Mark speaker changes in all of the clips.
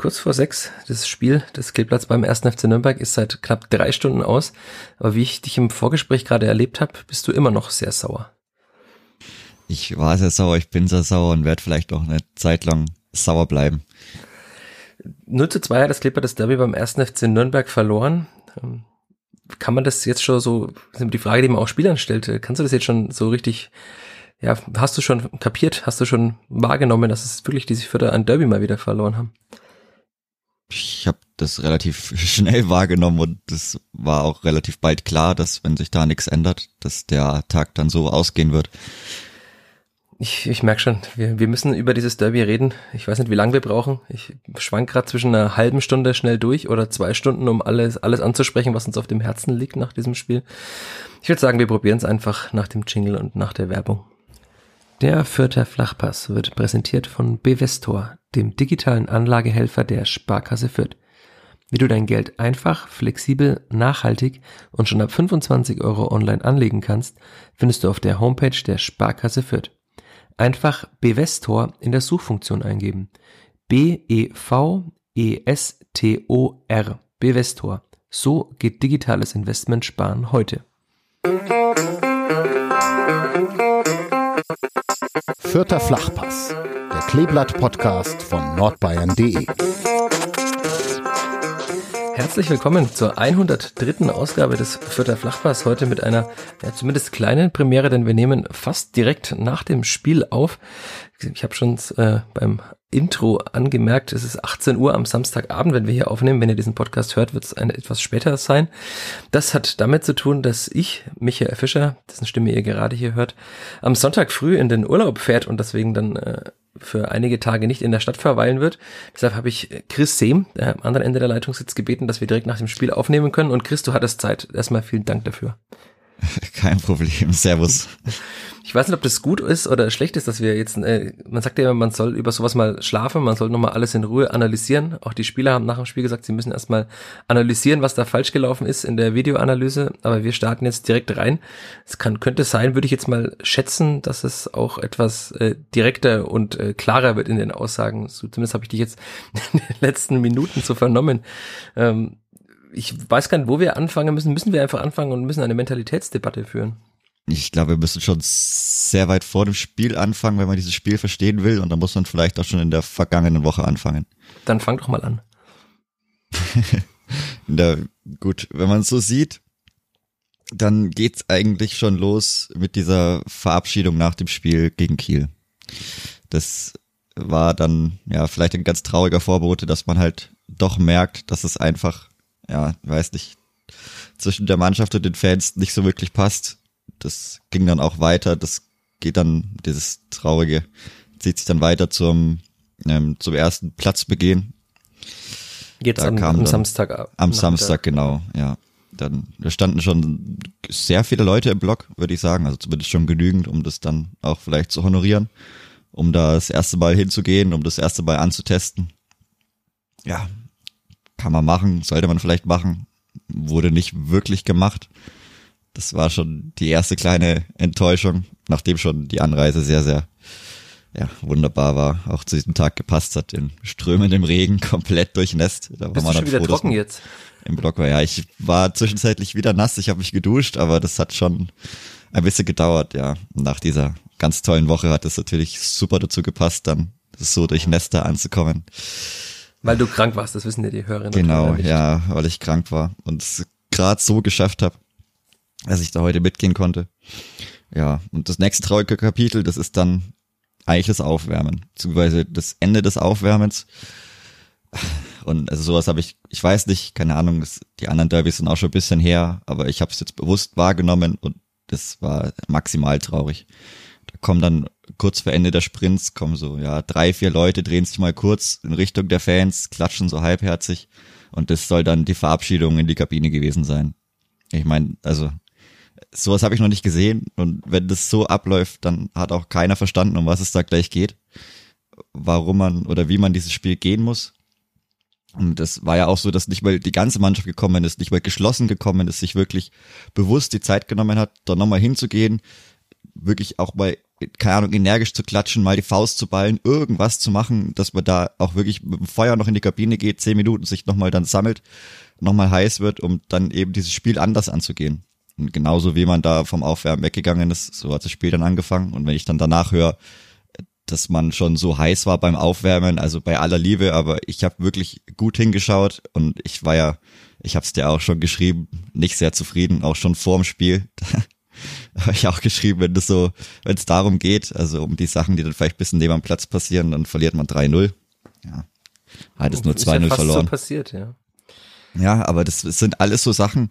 Speaker 1: kurz vor sechs. Das Spiel des Kleeblatts beim 1. FC Nürnberg ist seit knapp drei Stunden aus. Aber wie ich dich im Vorgespräch gerade erlebt habe, bist du immer noch sehr sauer.
Speaker 2: Ich war sehr sauer, ich bin sehr sauer und werde vielleicht auch eine Zeit lang sauer bleiben.
Speaker 1: 0 zu 2 hat das Kleeblatt das Derby beim 1. FC Nürnberg verloren. Ähm, kann man das jetzt schon so, die Frage, die man auch Spielern stellt, kannst du das jetzt schon so richtig ja, hast du schon kapiert, hast du schon wahrgenommen, dass es wirklich diese Vierter ein Derby mal wieder verloren haben?
Speaker 2: Ich habe das relativ schnell wahrgenommen und das war auch relativ bald klar, dass wenn sich da nichts ändert, dass der Tag dann so ausgehen wird.
Speaker 1: Ich, ich merke schon, wir, wir müssen über dieses Derby reden. Ich weiß nicht, wie lange wir brauchen. Ich schwank gerade zwischen einer halben Stunde schnell durch oder zwei Stunden, um alles, alles anzusprechen, was uns auf dem Herzen liegt nach diesem Spiel. Ich würde sagen, wir probieren es einfach nach dem Jingle und nach der Werbung. Der Fürther Flachpass wird präsentiert von Bevestor, dem digitalen Anlagehelfer der Sparkasse Fürth. Wie du dein Geld einfach, flexibel, nachhaltig und schon ab 25 Euro online anlegen kannst, findest du auf der Homepage der Sparkasse Fürth. Einfach Bevestor in der Suchfunktion eingeben. B-E-V-E-S-T-O-R. Bevestor. So geht digitales Investment sparen heute.
Speaker 3: Vierter Flachpass, der Kleeblatt-Podcast von nordbayern.de.
Speaker 1: Herzlich willkommen zur 103. Ausgabe des Vierter Flachpass. Heute mit einer ja, zumindest kleinen Premiere, denn wir nehmen fast direkt nach dem Spiel auf. Ich habe schon äh, beim Intro angemerkt, es ist 18 Uhr am Samstagabend, wenn wir hier aufnehmen. Wenn ihr diesen Podcast hört, wird es ein etwas später sein. Das hat damit zu tun, dass ich, Michael Fischer, dessen Stimme ihr gerade hier hört, am Sonntag früh in den Urlaub fährt und deswegen dann äh, für einige Tage nicht in der Stadt verweilen wird. Deshalb habe ich Chris Sehm, der am anderen Ende der Leitung sitzt, gebeten, dass wir direkt nach dem Spiel aufnehmen können. Und Chris, du hattest Zeit. Erstmal vielen Dank dafür.
Speaker 2: Kein Problem. Servus.
Speaker 1: Ich weiß nicht, ob das gut ist oder schlecht ist, dass wir jetzt, äh, man sagt ja immer, man soll über sowas mal schlafen, man soll nochmal alles in Ruhe analysieren. Auch die Spieler haben nach dem Spiel gesagt, sie müssen erstmal analysieren, was da falsch gelaufen ist in der Videoanalyse. Aber wir starten jetzt direkt rein. Es kann, könnte sein, würde ich jetzt mal schätzen, dass es auch etwas äh, direkter und äh, klarer wird in den Aussagen. So, zumindest habe ich dich jetzt in den letzten Minuten so vernommen. Ähm, ich weiß gar nicht, wo wir anfangen müssen. Müssen wir einfach anfangen und müssen eine Mentalitätsdebatte führen?
Speaker 2: Ich glaube, wir müssen schon sehr weit vor dem Spiel anfangen, wenn man dieses Spiel verstehen will. Und dann muss man vielleicht auch schon in der vergangenen Woche anfangen.
Speaker 1: Dann fang doch mal an.
Speaker 2: der, gut, wenn man es so sieht, dann geht's eigentlich schon los mit dieser Verabschiedung nach dem Spiel gegen Kiel. Das war dann ja vielleicht ein ganz trauriger Vorbote, dass man halt doch merkt, dass es einfach ja, weiß nicht, zwischen der Mannschaft und den Fans nicht so wirklich passt. Das ging dann auch weiter. Das geht dann, dieses Traurige, zieht sich dann weiter zum, ähm, zum ersten Platzbegehen.
Speaker 1: Jetzt da am, am Samstag.
Speaker 2: Am Samstag, genau, ja. Dann, da standen schon sehr viele Leute im Block, würde ich sagen. Also zumindest schon genügend, um das dann auch vielleicht zu honorieren. Um da das erste Mal hinzugehen, um das erste Mal anzutesten. Ja, kann man machen, sollte man vielleicht machen, wurde nicht wirklich gemacht. Das war schon die erste kleine Enttäuschung, nachdem schon die Anreise sehr, sehr ja, wunderbar war, auch zu diesem Tag gepasst hat, in strömendem Regen, komplett durchnässt.
Speaker 1: Da Bist war man schon wieder froh, trocken jetzt?
Speaker 2: Im Block war, ja, ich war zwischenzeitlich wieder nass, ich habe mich geduscht, aber das hat schon ein bisschen gedauert, ja. Nach dieser ganz tollen Woche hat es natürlich super dazu gepasst, dann so durch Nester anzukommen.
Speaker 1: Weil du krank warst, das wissen ja die Hörerinnen.
Speaker 2: Genau, ja, weil ich krank war und es gerade so geschafft habe, dass ich da heute mitgehen konnte. Ja, und das nächste traurige Kapitel, das ist dann eigentlich das Aufwärmen, beziehungsweise das Ende des Aufwärmens. Und also sowas habe ich, ich weiß nicht, keine Ahnung, das, die anderen Derbys sind auch schon ein bisschen her, aber ich habe es jetzt bewusst wahrgenommen und das war maximal traurig. Da kommen dann kurz vor Ende der Sprints kommen so, ja, drei, vier Leute drehen sich mal kurz in Richtung der Fans, klatschen so halbherzig Und das soll dann die Verabschiedung in die Kabine gewesen sein. Ich meine, also sowas habe ich noch nicht gesehen. Und wenn das so abläuft, dann hat auch keiner verstanden, um was es da gleich geht. Warum man oder wie man dieses Spiel gehen muss. Und das war ja auch so, dass nicht mal die ganze Mannschaft gekommen ist, nicht mal geschlossen gekommen ist, sich wirklich bewusst die Zeit genommen hat, da nochmal hinzugehen, wirklich auch mal, keine Ahnung, energisch zu klatschen, mal die Faust zu ballen, irgendwas zu machen, dass man da auch wirklich mit dem Feuer noch in die Kabine geht, zehn Minuten sich nochmal dann sammelt, nochmal heiß wird, um dann eben dieses Spiel anders anzugehen. Und genauso wie man da vom Aufwärmen weggegangen ist, so hat das Spiel dann angefangen. Und wenn ich dann danach höre, dass man schon so heiß war beim Aufwärmen, also bei aller Liebe, aber ich habe wirklich gut hingeschaut und ich war ja, ich habe es dir auch schon geschrieben, nicht sehr zufrieden, auch schon vorm Spiel. habe ich auch geschrieben, wenn das so, wenn es darum geht, also um die Sachen, die dann vielleicht bisschen neben am Platz passieren, dann verliert man 3-0. Ja. Hat es nur 2-0 ja verloren. So
Speaker 1: passiert, ja.
Speaker 2: Ja, aber das sind alles so Sachen,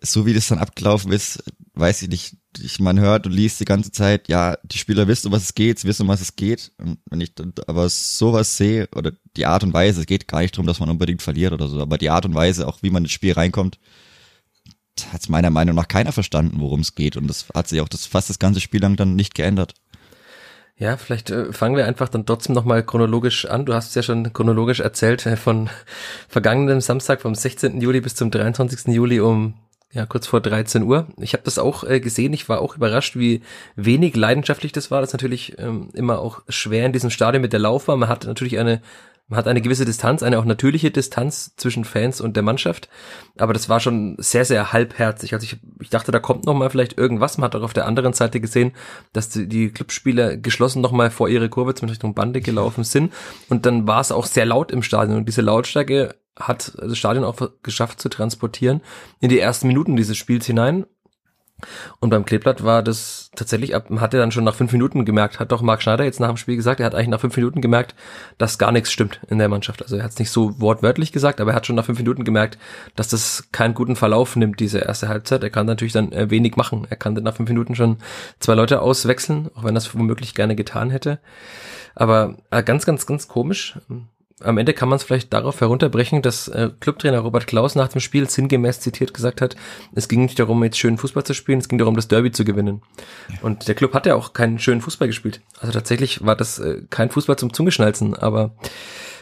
Speaker 2: so wie das dann abgelaufen ist, weiß ich nicht, ich, man hört und liest die ganze Zeit, ja, die Spieler wissen, um was es geht, sie wissen, um was es geht. Und wenn ich dann aber sowas sehe, oder die Art und Weise, es geht gar nicht darum, dass man unbedingt verliert oder so, aber die Art und Weise, auch wie man ins Spiel reinkommt, hat meiner Meinung nach keiner verstanden, worum es geht. Und das hat sich auch das fast das ganze Spiel lang dann nicht geändert.
Speaker 1: Ja, vielleicht äh, fangen wir einfach dann trotzdem nochmal chronologisch an. Du hast es ja schon chronologisch erzählt, äh, von vergangenem Samstag vom 16. Juli bis zum 23. Juli um ja, kurz vor 13 Uhr. Ich habe das auch äh, gesehen. Ich war auch überrascht, wie wenig leidenschaftlich das war. Das ist natürlich ähm, immer auch schwer in diesem Stadion mit der Laufbahn. Man hat natürlich eine man hat eine gewisse Distanz, eine auch natürliche Distanz zwischen Fans und der Mannschaft. Aber das war schon sehr, sehr halbherzig. Also ich, ich dachte, da kommt noch mal vielleicht irgendwas. Man hat auch auf der anderen Seite gesehen, dass die, die Clubspieler geschlossen noch mal vor ihre Kurve zum Richtung Bande gelaufen sind. Und dann war es auch sehr laut im Stadion. Und diese Lautstärke hat das Stadion auch geschafft zu transportieren in die ersten Minuten dieses Spiels hinein. Und beim Kleeblatt war das tatsächlich hat er dann schon nach fünf Minuten gemerkt, hat doch Marc Schneider jetzt nach dem Spiel gesagt, er hat eigentlich nach fünf Minuten gemerkt, dass gar nichts stimmt in der Mannschaft. Also er hat es nicht so wortwörtlich gesagt, aber er hat schon nach fünf Minuten gemerkt, dass das keinen guten Verlauf nimmt, diese erste Halbzeit. Er kann natürlich dann äh, wenig machen. Er kann dann nach fünf Minuten schon zwei Leute auswechseln, auch wenn er das womöglich gerne getan hätte. Aber äh, ganz, ganz, ganz komisch am Ende kann man es vielleicht darauf herunterbrechen, dass äh, Clubtrainer Robert Klaus nach dem Spiel sinngemäß zitiert gesagt hat, es ging nicht darum, jetzt schönen Fußball zu spielen, es ging darum, das Derby zu gewinnen. Ja. Und der Club hat ja auch keinen schönen Fußball gespielt. Also tatsächlich war das äh, kein Fußball zum Zungeschnalzen, aber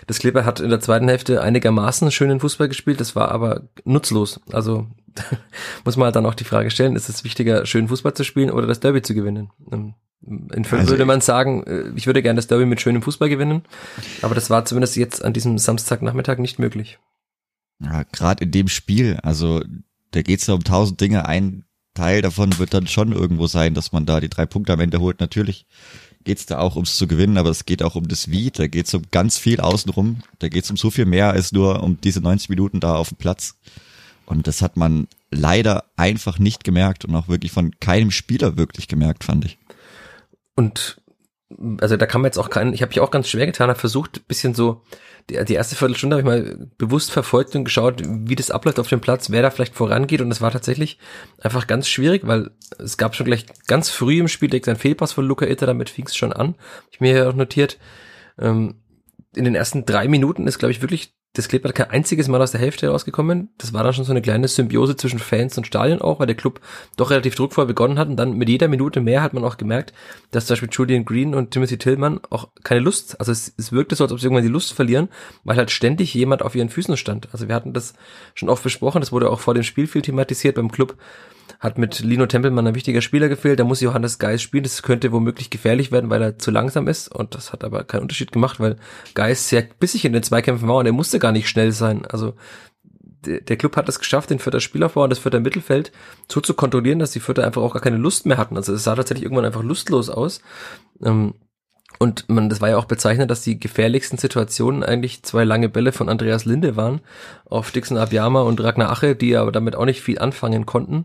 Speaker 1: das Kleber hat in der zweiten Hälfte einigermaßen schönen Fußball gespielt, das war aber nutzlos. Also muss man halt dann auch die Frage stellen, ist es wichtiger, schönen Fußball zu spielen oder das Derby zu gewinnen? Ähm, in Fürth also würde man sagen, äh, ich würde gerne das Derby mit schönem Fußball gewinnen, aber das war zumindest jetzt an diesem Samstagnachmittag nicht möglich.
Speaker 2: Ja, gerade in dem Spiel, also da geht's ja um tausend Dinge. Ein Teil davon wird dann schon irgendwo sein, dass man da die drei Punkte am Ende holt. Natürlich geht's da auch ums zu gewinnen, aber es geht auch um das Wie. Da geht's um ganz viel außenrum. Da geht's um so viel mehr als nur um diese 90 Minuten da auf dem Platz. Und das hat man leider einfach nicht gemerkt und auch wirklich von keinem Spieler wirklich gemerkt, fand ich.
Speaker 1: Und also da kann man jetzt auch keinen, ich habe mich auch ganz schwer getan, habe versucht, bisschen so, die, die erste Viertelstunde habe ich mal bewusst verfolgt und geschaut, wie das abläuft auf dem Platz, wer da vielleicht vorangeht. Und das war tatsächlich einfach ganz schwierig, weil es gab schon gleich ganz früh im Spiel direkt ein Fehlpass von Luca Itter, damit fing es schon an. Ich mir ja auch notiert. Ähm, in den ersten drei Minuten ist, glaube ich, wirklich das Kleeblatt kein einziges Mal aus der Hälfte rausgekommen. Das war dann schon so eine kleine Symbiose zwischen Fans und Stadion auch, weil der Club doch relativ druckvoll begonnen hat und dann mit jeder Minute mehr hat man auch gemerkt, dass zum Beispiel Julian Green und Timothy Tillman auch keine Lust, also es, es wirkte so, als ob sie irgendwann die Lust verlieren, weil halt ständig jemand auf ihren Füßen stand. Also wir hatten das schon oft besprochen, das wurde auch vor dem Spiel viel thematisiert beim Club, hat mit Lino Tempelmann ein wichtiger Spieler gefehlt, da muss Johannes Geis spielen, das könnte womöglich gefährlich werden, weil er zu langsam ist und das hat aber keinen Unterschied gemacht, weil Geis sehr bissig in den Zweikämpfen war und er musste gar nicht schnell sein, also der Club hat es geschafft, den Vierter Spielaufbau und das Vierter Mittelfeld so zu kontrollieren, dass die Vierter einfach auch gar keine Lust mehr hatten. Also es sah tatsächlich irgendwann einfach lustlos aus. Ähm, und man, das war ja auch bezeichnend, dass die gefährlichsten Situationen eigentlich zwei lange Bälle von Andreas Linde waren auf Dixon Abiyama und Ragnar Ache, die aber damit auch nicht viel anfangen konnten.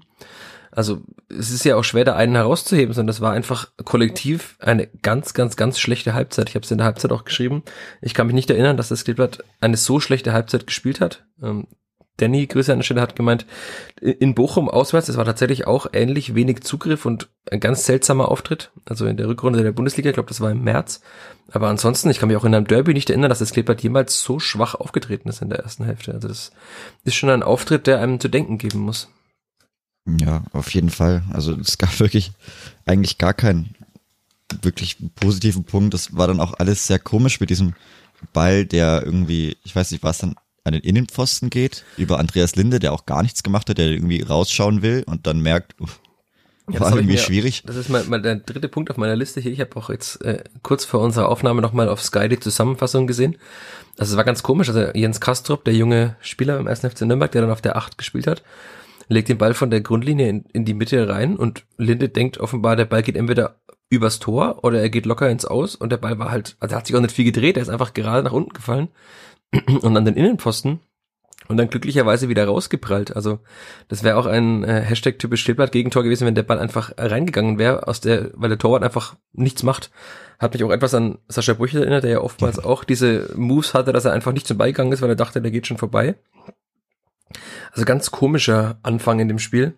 Speaker 1: Also es ist ja auch schwer, da einen herauszuheben, sondern das war einfach kollektiv eine ganz, ganz, ganz schlechte Halbzeit. Ich habe es in der Halbzeit auch geschrieben. Ich kann mich nicht erinnern, dass das Kleeblatt eine so schlechte Halbzeit gespielt hat. Ähm, Danny, Grüße an der Stelle, hat gemeint, in Bochum auswärts, es war tatsächlich auch ähnlich wenig Zugriff und ein ganz seltsamer Auftritt. Also in der Rückrunde der Bundesliga, ich glaube, das war im März. Aber ansonsten, ich kann mich auch in einem Derby nicht erinnern, dass das Kleeblatt jemals so schwach aufgetreten ist in der ersten Hälfte. Also das ist schon ein Auftritt, der einem zu denken geben muss.
Speaker 2: Ja, auf jeden Fall. Also es gab wirklich eigentlich gar keinen wirklich positiven Punkt. Das war dann auch alles sehr komisch mit diesem Ball, der irgendwie, ich weiß nicht, war es dann an den Innenpfosten geht, über Andreas Linde, der auch gar nichts gemacht hat, der irgendwie rausschauen will und dann merkt, uff, ja, war irgendwie
Speaker 1: mir,
Speaker 2: schwierig.
Speaker 1: Das ist mal, mal der dritte Punkt auf meiner Liste hier. Ich habe auch jetzt äh, kurz vor unserer Aufnahme nochmal auf Sky die Zusammenfassung gesehen. Also es war ganz komisch. Also Jens Kastrop, der junge Spieler im 1. FC Nürnberg, der dann auf der 8 gespielt hat, legt den Ball von der Grundlinie in, in die Mitte rein und Linde denkt offenbar, der Ball geht entweder übers Tor oder er geht locker ins Aus und der Ball war halt, also er hat sich auch nicht viel gedreht, er ist einfach gerade nach unten gefallen und an den Innenpfosten und dann glücklicherweise wieder rausgeprallt. Also das wäre auch ein äh, Hashtag typisch Stillblatt Gegentor gewesen, wenn der Ball einfach reingegangen wäre, aus der, weil der Torwart einfach nichts macht. Hat mich auch etwas an Sascha Brüchel erinnert, der ja oftmals auch diese Moves hatte, dass er einfach nicht zum Ball gegangen ist, weil er dachte, der geht schon vorbei. Also ganz komischer Anfang in dem Spiel.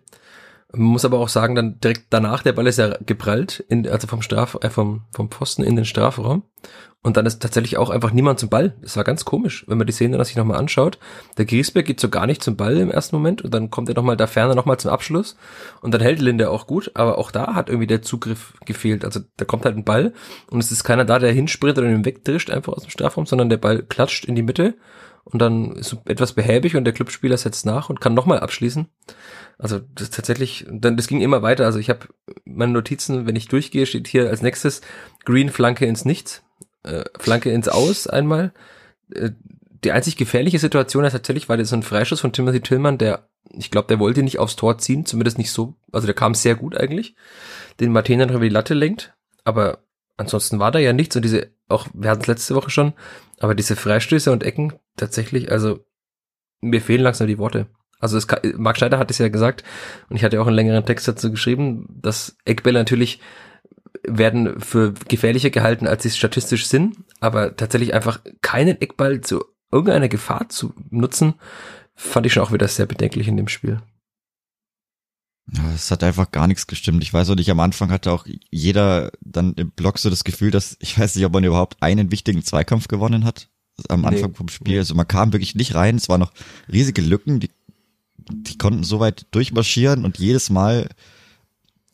Speaker 1: Man muss aber auch sagen, dann direkt danach, der Ball ist ja geprallt, in, also vom Straf, äh, vom, vom Pfosten in den Strafraum. Und dann ist tatsächlich auch einfach niemand zum Ball. Das war ganz komisch, wenn man die Szene sich nochmal anschaut. Der Griesberg geht so gar nicht zum Ball im ersten Moment und dann kommt er nochmal da ferner nochmal zum Abschluss. Und dann hält Linde auch gut, aber auch da hat irgendwie der Zugriff gefehlt. Also da kommt halt ein Ball und es ist keiner da, der hinsprintet und ihn wegdrischt einfach aus dem Strafraum, sondern der Ball klatscht in die Mitte und dann ist etwas behäbig und der Clubspieler setzt nach und kann nochmal abschließen. Also das tatsächlich, dann das ging immer weiter. Also ich habe meine Notizen, wenn ich durchgehe, steht hier als nächstes Green Flanke ins Nichts, äh, Flanke ins Aus einmal. Äh, die einzig gefährliche Situation ist tatsächlich, war das so ein Freischuss von Timothy Tillmann, der, ich glaube, der wollte nicht aufs Tor ziehen, zumindest nicht so, also der kam sehr gut eigentlich, den Martin dann über die Latte lenkt, aber ansonsten war da ja nichts und diese, auch, wir hatten es letzte Woche schon, aber diese Freistöße und Ecken tatsächlich, also mir fehlen langsam die Worte. Also es, Marc Schneider hat es ja gesagt und ich hatte auch einen längeren Text dazu geschrieben, dass Eckbälle natürlich werden für gefährlicher gehalten, als sie statistisch sind, aber tatsächlich einfach keinen Eckball zu irgendeiner Gefahr zu nutzen, fand ich schon auch wieder sehr bedenklich in dem Spiel.
Speaker 2: Ja, es hat einfach gar nichts gestimmt. Ich weiß auch nicht, am Anfang hatte auch jeder dann im Block so das Gefühl, dass, ich weiß nicht, ob man überhaupt einen wichtigen Zweikampf gewonnen hat am Anfang nee. vom Spiel. Also man kam wirklich nicht rein. Es waren noch riesige Lücken, die die konnten so weit durchmarschieren und jedes Mal,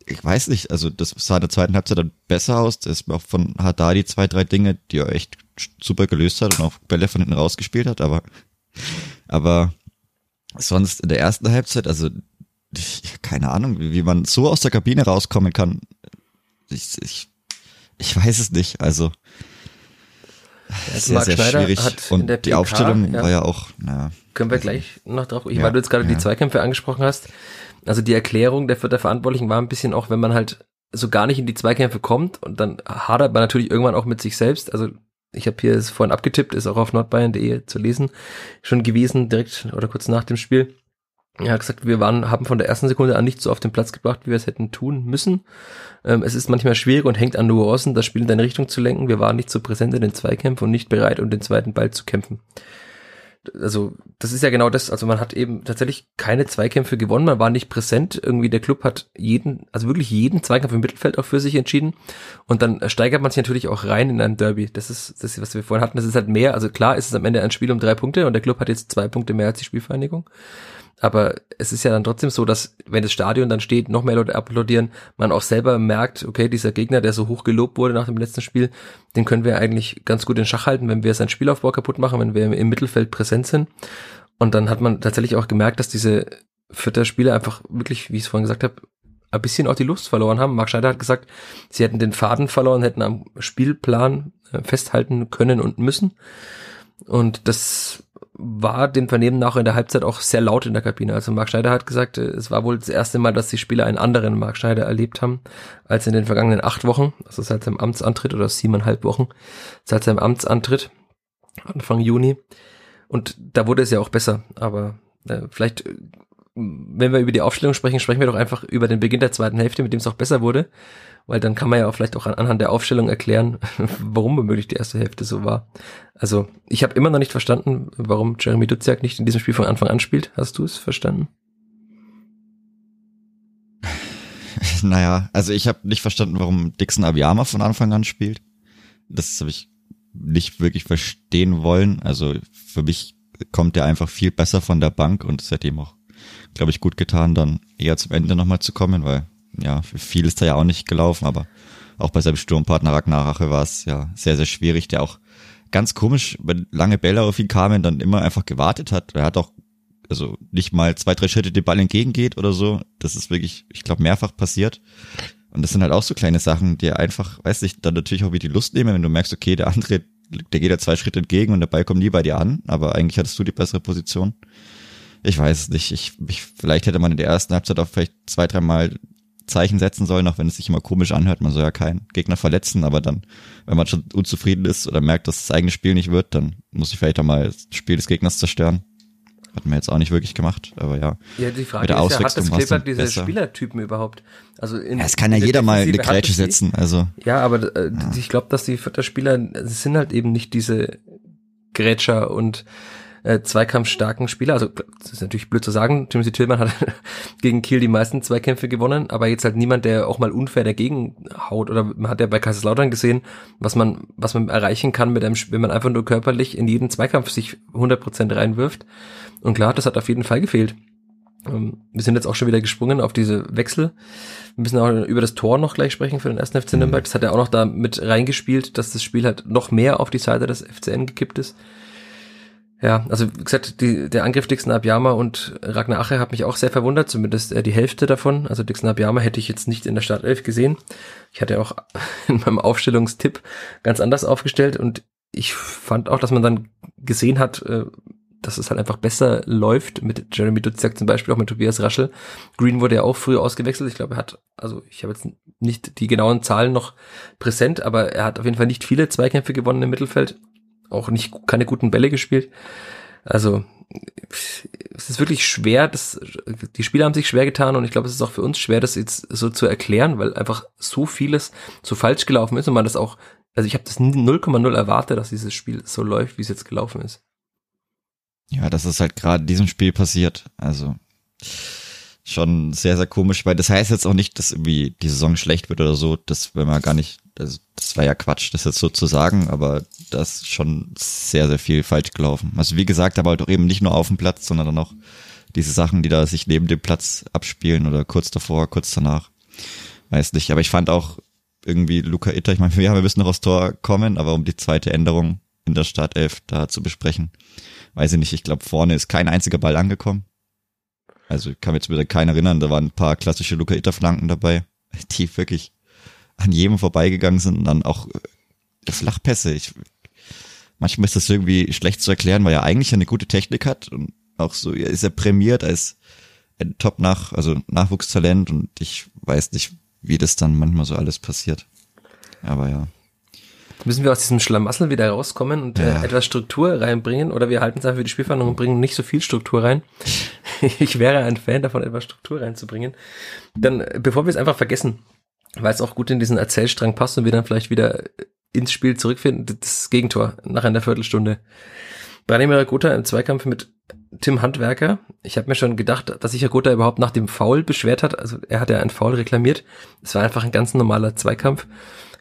Speaker 2: ich weiß nicht, also das sah in der zweiten Halbzeit dann besser aus. Das ist auch von Haddadi zwei, drei Dinge, die er echt super gelöst hat und auch Bälle von hinten rausgespielt hat, aber, aber sonst in der ersten Halbzeit, also ich, keine Ahnung, wie man so aus der Kabine rauskommen kann. Ich, ich, ich weiß es nicht, also.
Speaker 1: Ja, sehr, sehr Schneider schwierig.
Speaker 2: und die PK, Aufstellung ja. war ja auch, naja.
Speaker 1: Können wir gleich noch drauf, ja, weil du jetzt gerade ja. die Zweikämpfe angesprochen hast. Also die Erklärung der Vierter Verantwortlichen war ein bisschen auch, wenn man halt so gar nicht in die Zweikämpfe kommt und dann hadert man natürlich irgendwann auch mit sich selbst. Also ich habe hier es vorhin abgetippt, ist auch auf nordbayern.de zu lesen, schon gewesen, direkt oder kurz nach dem Spiel. Er hat gesagt, wir waren, haben von der ersten Sekunde an nicht so auf den Platz gebracht, wie wir es hätten tun müssen. Ähm, es ist manchmal schwierig und hängt an Nuancen, das Spiel in deine Richtung zu lenken. Wir waren nicht so präsent in den Zweikämpfen und nicht bereit, um den zweiten Ball zu kämpfen. Also das ist ja genau das, also man hat eben tatsächlich keine Zweikämpfe gewonnen, man war nicht präsent, irgendwie der Club hat jeden, also wirklich jeden Zweikampf im Mittelfeld auch für sich entschieden. Und dann steigert man sich natürlich auch rein in ein Derby, das ist das, was wir vorhin hatten, das ist halt mehr, also klar ist es am Ende ein Spiel um drei Punkte und der Club hat jetzt zwei Punkte mehr als die Spielvereinigung, aber es ist ja dann trotzdem so, dass wenn das Stadion dann steht, noch mehr Leute applaudieren, man auch selber merkt, okay, dieser Gegner, der so hoch gelobt wurde nach dem letzten Spiel, den können wir eigentlich ganz gut in Schach halten, wenn wir seinen Spielaufbau kaputt machen, wenn wir im Mittelfeld präsent sind. Und dann hat man tatsächlich auch gemerkt, dass diese vierte Spieler einfach wirklich, wie ich es vorhin gesagt habe, ein bisschen auch die Lust verloren haben. Marc Schneider hat gesagt, sie hätten den Faden verloren, hätten am Spielplan äh, festhalten können und müssen. Und das war dem Vernehmen nach in der Halbzeit auch sehr laut in der Kabine. Also Marc Schneider hat gesagt, äh, es war wohl das erste Mal, dass die Spieler einen anderen Marc Schneider erlebt haben, als in den vergangenen acht Wochen, also seit seinem Amtsantritt oder siebeneinhalb Wochen, seit seinem Amtsantritt, Anfang Juni. Und da wurde es ja auch besser, aber äh, vielleicht wenn wir über die Aufstellung sprechen, sprechen wir doch einfach über den Beginn der zweiten Hälfte, mit dem es auch besser wurde. Weil dann kann man ja auch vielleicht auch anhand der Aufstellung erklären, warum womöglich die erste Hälfte so war. Also ich habe immer noch nicht verstanden, warum Jeremy Duziak nicht in diesem Spiel von Anfang an spielt. Hast du es verstanden?
Speaker 2: Naja, also ich habe nicht verstanden, warum Dixon Abiyama von Anfang an spielt. Das habe ich nicht wirklich verstehen wollen. Also für mich kommt er einfach viel besser von der Bank und es hätte ihm auch, glaube ich, gut getan, dann eher zum Ende nochmal zu kommen, weil ja, viel ist da ja auch nicht gelaufen, aber auch bei seinem Sturmpartner Ragnar Rache war es ja sehr, sehr schwierig, der auch ganz komisch, wenn lange Bälle auf ihn kamen, dann immer einfach gewartet hat. Er hat auch also nicht mal zwei, drei Schritte dem Ball entgegengeht oder so. Das ist wirklich, ich glaube, mehrfach passiert. Und das sind halt auch so kleine Sachen, die einfach, weiß ich, dann natürlich auch wie die Lust nehmen, wenn du merkst, okay, der andere, der geht ja zwei Schritte entgegen und der Ball kommt nie bei dir an, aber eigentlich hattest du die bessere Position. Ich weiß nicht. Ich, ich, vielleicht hätte man in der ersten Halbzeit auch vielleicht zwei, dreimal Zeichen setzen sollen, auch wenn es sich immer komisch anhört. Man soll ja keinen Gegner verletzen, aber dann, wenn man schon unzufrieden ist oder merkt, dass das eigene Spiel nicht wird, dann muss ich vielleicht auch mal das Spiel des Gegners zerstören. Hat man jetzt auch nicht wirklich gemacht, aber ja.
Speaker 1: Ja, die Frage ist ja, hat das Kleeblatt diese besser. Spielertypen überhaupt?
Speaker 2: Also in, ja, es kann ja jeder mal eine Grätsche setzen, also.
Speaker 1: Ja, aber äh, ja. ich glaube, dass die Vierter Spieler, sind halt eben nicht diese Grätscher und äh, zweikampfstarken Spieler. Also das ist natürlich blöd zu sagen. Timothy Tillman hat gegen Kiel die meisten Zweikämpfe gewonnen, aber jetzt halt niemand, der auch mal unfair dagegen haut. Oder man hat ja bei Kaiserslautern gesehen, was man was man erreichen kann mit einem, wenn man einfach nur körperlich in jeden Zweikampf sich 100% reinwirft. Und klar, das hat auf jeden Fall gefehlt. Ähm, wir sind jetzt auch schon wieder gesprungen auf diese Wechsel. Wir müssen auch über das Tor noch gleich sprechen für den ersten FC Nürnberg. Das hat ja auch noch da mit reingespielt, dass das Spiel halt noch mehr auf die Seite des FCN gekippt ist. Ja, also wie gesagt, die, der Angriff Dixon Abiyama und Ragnar Ache hat mich auch sehr verwundert, zumindest äh, die Hälfte davon. Also Dixon Abiyama hätte ich jetzt nicht in der Startelf gesehen. Ich hatte auch in meinem Aufstellungstipp ganz anders aufgestellt und ich fand auch, dass man dann gesehen hat, äh, dass es halt einfach besser läuft mit Jeremy Dutzak zum Beispiel, auch mit Tobias Raschel. Green wurde ja auch früh ausgewechselt. Ich glaube, er hat, also ich habe jetzt nicht die genauen Zahlen noch präsent, aber er hat auf jeden Fall nicht viele Zweikämpfe gewonnen im Mittelfeld. Auch nicht, keine guten Bälle gespielt. Also, es ist wirklich schwer, das, die Spieler haben sich schwer getan und ich glaube, es ist auch für uns schwer, das jetzt so zu erklären, weil einfach so vieles so falsch gelaufen ist und man das auch, also ich habe das 0,0 erwartet, dass dieses Spiel so läuft, wie es jetzt gelaufen ist.
Speaker 2: Ja, das ist halt gerade in diesem Spiel passiert. Also schon sehr, sehr komisch, weil das heißt jetzt auch nicht, dass irgendwie die Saison schlecht wird oder so. Das wenn man gar nicht, das, das war ja Quatsch, das jetzt so zu sagen, aber das ist schon sehr, sehr viel falsch gelaufen. Also wie gesagt, aber halt auch eben nicht nur auf dem Platz, sondern dann auch diese Sachen, die da sich neben dem Platz abspielen oder kurz davor, kurz danach. Weiß nicht. Aber ich fand auch irgendwie Luca Itter, ich meine, ja, wir müssen noch aufs Tor kommen, aber um die zweite Änderung in der Startelf da zu besprechen weiß ich nicht, ich glaube, vorne ist kein einziger Ball angekommen. Also ich kann mich jetzt wieder keinen erinnern, da waren ein paar klassische Luca Itter-Flanken dabei, die wirklich an jedem vorbeigegangen sind und dann auch äh, Flachpässe. Ich, manchmal ist das irgendwie schlecht zu erklären, weil er eigentlich eine gute Technik hat und auch so ist er prämiert als ein Top nach, also Nachwuchstalent und ich weiß nicht, wie das dann manchmal so alles passiert. Aber ja
Speaker 1: müssen wir aus diesem Schlamassel wieder rauskommen und äh, ja. äh, etwas Struktur reinbringen oder wir halten es einfach für die Spielverhandlung und bringen nicht so viel Struktur rein. ich wäre ein Fan davon, etwas Struktur reinzubringen. Dann, äh, bevor wir es einfach vergessen, weil es auch gut in diesen Erzählstrang passt und wir dann vielleicht wieder ins Spiel zurückfinden, das Gegentor nach einer Viertelstunde. Branimir Gotha im Zweikampf mit Tim Handwerker. Ich habe mir schon gedacht, dass sich Herr Gotha überhaupt nach dem Foul beschwert hat. Also er hat ja einen Foul reklamiert. Es war einfach ein ganz normaler Zweikampf.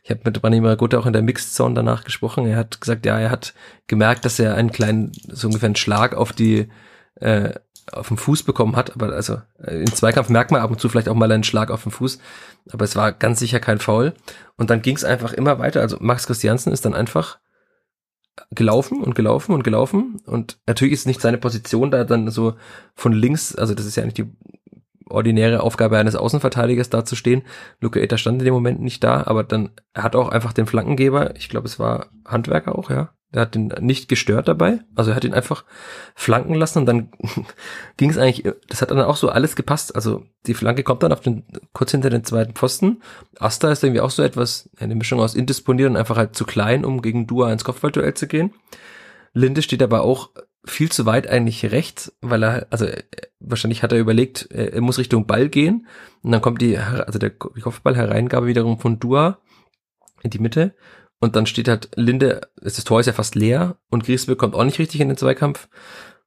Speaker 1: Ich habe mit Rani Maraguta auch in der Mixed Zone danach gesprochen. Er hat gesagt, ja, er hat gemerkt, dass er einen kleinen, so ungefähr einen Schlag auf die, äh, auf den Fuß bekommen hat. Aber also äh, im Zweikampf merkt man ab und zu vielleicht auch mal einen Schlag auf den Fuß. Aber es war ganz sicher kein Foul. Und dann ging es einfach immer weiter. Also Max Christiansen ist dann einfach gelaufen und gelaufen und gelaufen. Und natürlich ist nicht seine Position da dann so von links, also das ist ja nicht die ordinäre Aufgabe eines Außenverteidigers dazustehen. Luca Eta stand in dem Moment nicht da, aber dann hat auch einfach den Flankengeber, ich glaube es war Handwerker auch, ja. Er hat ihn nicht gestört dabei, also er hat ihn einfach flanken lassen und dann ging es eigentlich, das hat dann auch so alles gepasst. Also die Flanke kommt dann auf den, kurz hinter den zweiten Pfosten. Asta ist irgendwie auch so etwas, eine Mischung aus indisponiert und einfach halt zu klein, um gegen Dua ins Kopfballduell zu gehen. Linde steht aber auch viel zu weit eigentlich rechts, weil er, also wahrscheinlich hat er überlegt, er muss Richtung Ball gehen und dann kommt die, also der Kopfballhereingabe wiederum von Dua in die Mitte und dann steht halt Linde, das Tor ist ja fast leer und Griesbeck kommt auch nicht richtig in den Zweikampf.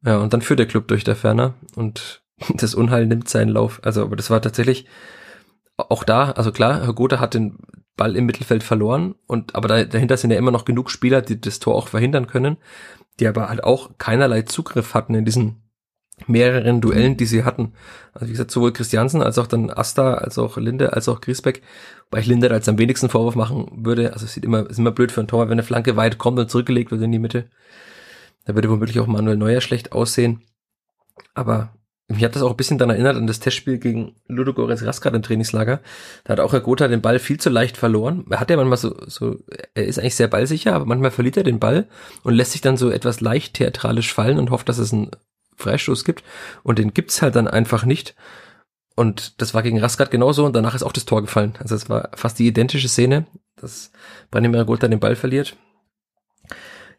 Speaker 1: Ja, und dann führt der Club durch der Ferner und das Unheil nimmt seinen Lauf. Also, aber das war tatsächlich auch da, also klar, Herr Gotha hat den Ball im Mittelfeld verloren und aber da, dahinter sind ja immer noch genug Spieler, die das Tor auch verhindern können die aber halt auch keinerlei Zugriff hatten in diesen mehreren Duellen, die sie hatten. Also wie gesagt, sowohl Christiansen als auch dann Asta, als auch Linde, als auch Griesbeck, weil ich Linde als am wenigsten Vorwurf machen würde. Also es sieht immer, ist immer blöd für ein Tor, wenn eine Flanke weit kommt und zurückgelegt wird in die Mitte. Da würde womöglich auch Manuel Neuer schlecht aussehen. Aber mich hat das auch ein bisschen daran erinnert an das Testspiel gegen Ludogorets Raskat im Trainingslager. Da hat auch Herr Gotha den Ball viel zu leicht verloren. Er hat ja manchmal so, so, er ist eigentlich sehr ballsicher, aber manchmal verliert er den Ball und lässt sich dann so etwas leicht theatralisch fallen und hofft, dass es einen Freistoß gibt. Und den gibt's halt dann einfach nicht. Und das war gegen Raskat genauso und danach ist auch das Tor gefallen. Also es war fast die identische Szene, dass Branimir Gotha den Ball verliert.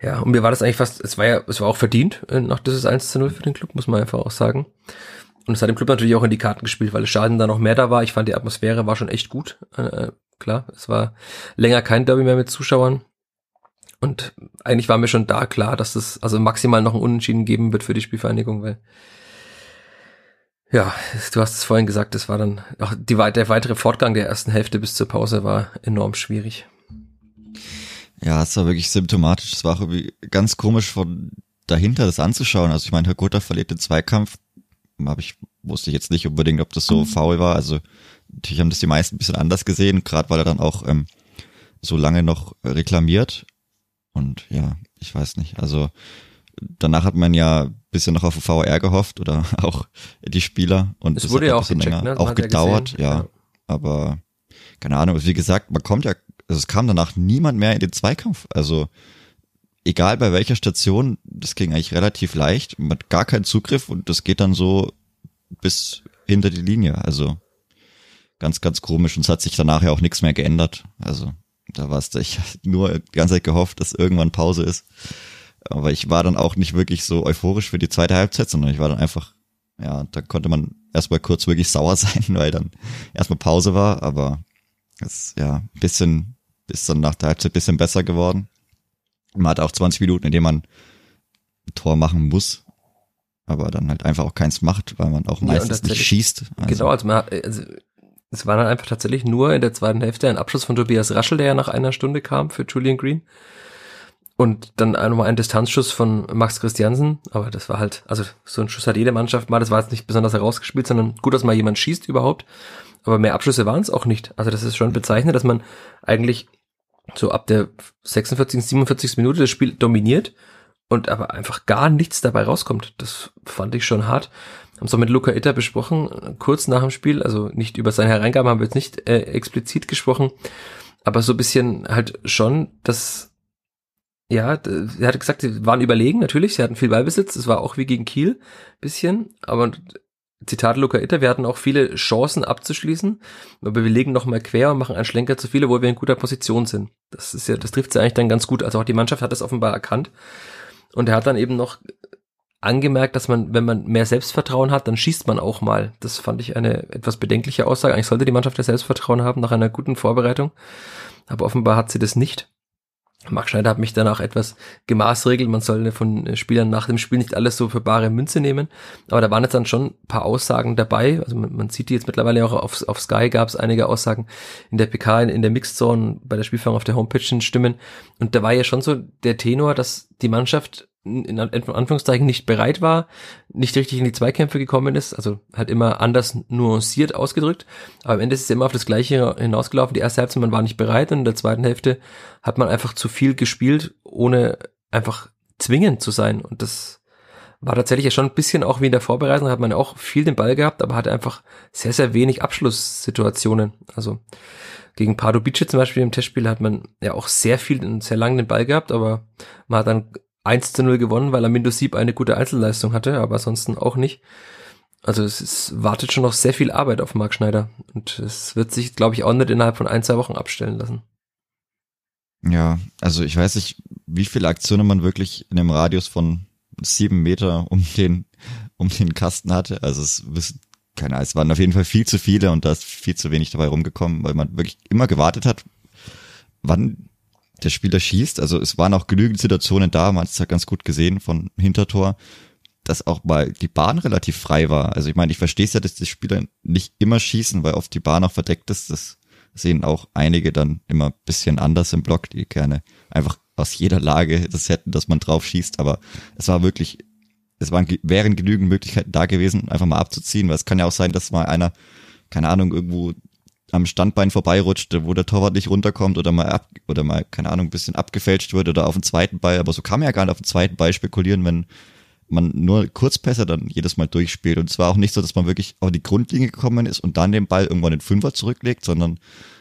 Speaker 1: Ja, und mir war das eigentlich fast, es war ja, es war auch verdient, äh, nach dieses 1 zu 0 für den Club, muss man einfach auch sagen. Und es hat dem Club natürlich auch in die Karten gespielt, weil es Schaden da noch mehr da war. Ich fand, die Atmosphäre war schon echt gut. Äh, äh, klar, es war länger kein Derby mehr mit Zuschauern. Und eigentlich war mir schon da klar, dass es also maximal noch ein Unentschieden geben wird für die Spielvereinigung, weil ja, du hast es vorhin gesagt, es war dann auch die, der weitere Fortgang der ersten Hälfte bis zur Pause war enorm schwierig.
Speaker 2: Ja, es war wirklich symptomatisch. Es war auch irgendwie ganz komisch von dahinter das anzuschauen. Also ich meine, Herr Gutter verliert den Zweikampf. Hab ich, wusste ich jetzt nicht unbedingt, ob das so mhm. faul war. Also natürlich haben das die meisten ein bisschen anders gesehen, gerade weil er dann auch ähm, so lange noch reklamiert. Und ja, ich weiß nicht. Also danach hat man ja ein bisschen noch auf VR gehofft oder auch die Spieler. Und
Speaker 1: es wurde ja auch gecheckt,
Speaker 2: ne? auch gedauert, ja, ja. Aber keine Ahnung, wie gesagt, man kommt ja also es kam danach niemand mehr in den Zweikampf. Also egal bei welcher Station, das ging eigentlich relativ leicht. Man hat gar keinen Zugriff und das geht dann so bis hinter die Linie. Also ganz, ganz komisch und es hat sich danach ja auch nichts mehr geändert. Also da war es, ich nur die ganze Zeit gehofft, dass irgendwann Pause ist. Aber ich war dann auch nicht wirklich so euphorisch für die zweite Halbzeit, sondern ich war dann einfach, ja, da konnte man erstmal kurz wirklich sauer sein, weil dann erstmal Pause war, aber das ja ein bisschen ist dann nach der Halbzeit bisschen besser geworden. Man hat auch 20 Minuten, in denen man ein Tor machen muss, aber dann halt einfach auch keins macht, weil man auch meistens ja, nicht schießt.
Speaker 1: Also. Genau, also, man, also es war dann einfach tatsächlich nur in der zweiten Hälfte ein Abschluss von Tobias Raschel, der ja nach einer Stunde kam für Julian Green. Und dann nochmal ein Distanzschuss von Max Christiansen, aber das war halt, also so ein Schuss hat jede Mannschaft mal, das war jetzt nicht besonders herausgespielt, sondern gut, dass mal jemand schießt überhaupt. Aber mehr Abschlüsse waren es auch nicht. Also das ist schon bezeichnend, dass man eigentlich so ab der 46., 47. Minute das Spiel dominiert und aber einfach gar nichts dabei rauskommt. Das fand ich schon hart. Haben es auch mit Luca Itter besprochen, kurz nach dem Spiel, also nicht über seine Hereingaben haben wir jetzt nicht äh, explizit gesprochen, aber so ein bisschen halt schon, dass ja, er hat gesagt, sie waren überlegen, natürlich, sie hatten viel Ballbesitz, es war auch wie gegen Kiel, bisschen, aber Zitat Luca Itter, wir hatten auch viele Chancen abzuschließen, aber wir legen noch mal quer und machen einen Schlenker zu viele, wo wir in guter Position sind. Das ist ja, das trifft sie eigentlich dann ganz gut. Also auch die Mannschaft hat das offenbar erkannt. Und er hat dann eben noch angemerkt, dass man, wenn man mehr Selbstvertrauen hat, dann schießt man auch mal. Das fand ich eine etwas bedenkliche Aussage. Eigentlich sollte die Mannschaft ja Selbstvertrauen haben nach einer guten Vorbereitung. Aber offenbar hat sie das nicht. Marc Schneider hat mich danach etwas gemaßregelt. Man soll von Spielern nach dem Spiel nicht alles so für bare Münze nehmen. Aber da waren jetzt dann schon paar Aussagen dabei. Also man, man sieht die jetzt mittlerweile auch auf, auf Sky gab es einige Aussagen in der PK, in, in der Mixzone, bei der Spielführung auf der Homepage Stimmen. Und da war ja schon so der Tenor, dass die Mannschaft in Anführungszeichen nicht bereit war, nicht richtig in die Zweikämpfe gekommen ist, also halt immer anders nuanciert ausgedrückt, aber am Ende ist es immer auf das Gleiche hinausgelaufen. Die erste Hälfte, man war nicht bereit und in der zweiten Hälfte hat man einfach zu viel gespielt, ohne einfach zwingend zu sein und das war tatsächlich ja schon ein bisschen auch wie in der Vorbereitung, hat man auch viel den Ball gehabt, aber hatte einfach sehr, sehr wenig Abschlusssituationen. Also gegen Pardubice zum Beispiel im Testspiel hat man ja auch sehr viel und sehr lange den Ball gehabt, aber man hat dann 1 zu 0 gewonnen, weil Amindo Sieb eine gute Einzelleistung hatte, aber ansonsten auch nicht. Also es ist, wartet schon noch sehr viel Arbeit auf Marc Schneider und es wird sich, glaube ich, auch nicht innerhalb von ein, zwei Wochen abstellen lassen.
Speaker 2: Ja, also ich weiß nicht, wie viele Aktionen man wirklich in einem Radius von sieben Meter um den, um den Kasten hatte. Also es wissen, keine Ahnung, es waren auf jeden Fall viel zu viele und da ist viel zu wenig dabei rumgekommen, weil man wirklich immer gewartet hat, wann der Spieler schießt. Also es waren auch genügend Situationen da, man hat es ja ganz gut gesehen von Hintertor, dass auch mal die Bahn relativ frei war. Also ich meine, ich verstehe es ja, dass die Spieler nicht immer schießen, weil oft die Bahn auch verdeckt ist. Das sehen auch einige dann immer bisschen anders im Block, die gerne einfach aus jeder Lage das hätten, dass man drauf schießt. Aber es war wirklich, es waren, wären genügend Möglichkeiten da gewesen, einfach mal abzuziehen, weil es kann ja auch sein, dass mal einer, keine Ahnung, irgendwo am Standbein vorbeirutscht, wo der Torwart nicht runterkommt oder mal ab, oder mal, keine Ahnung, ein bisschen abgefälscht wird oder auf den zweiten Ball. Aber so kann man ja gar nicht auf den zweiten Ball spekulieren, wenn man nur Kurzpässe dann jedes Mal durchspielt. Und zwar auch nicht so, dass man wirklich auf die Grundlinie gekommen ist und dann den Ball irgendwann in Fünfer zurücklegt, sondern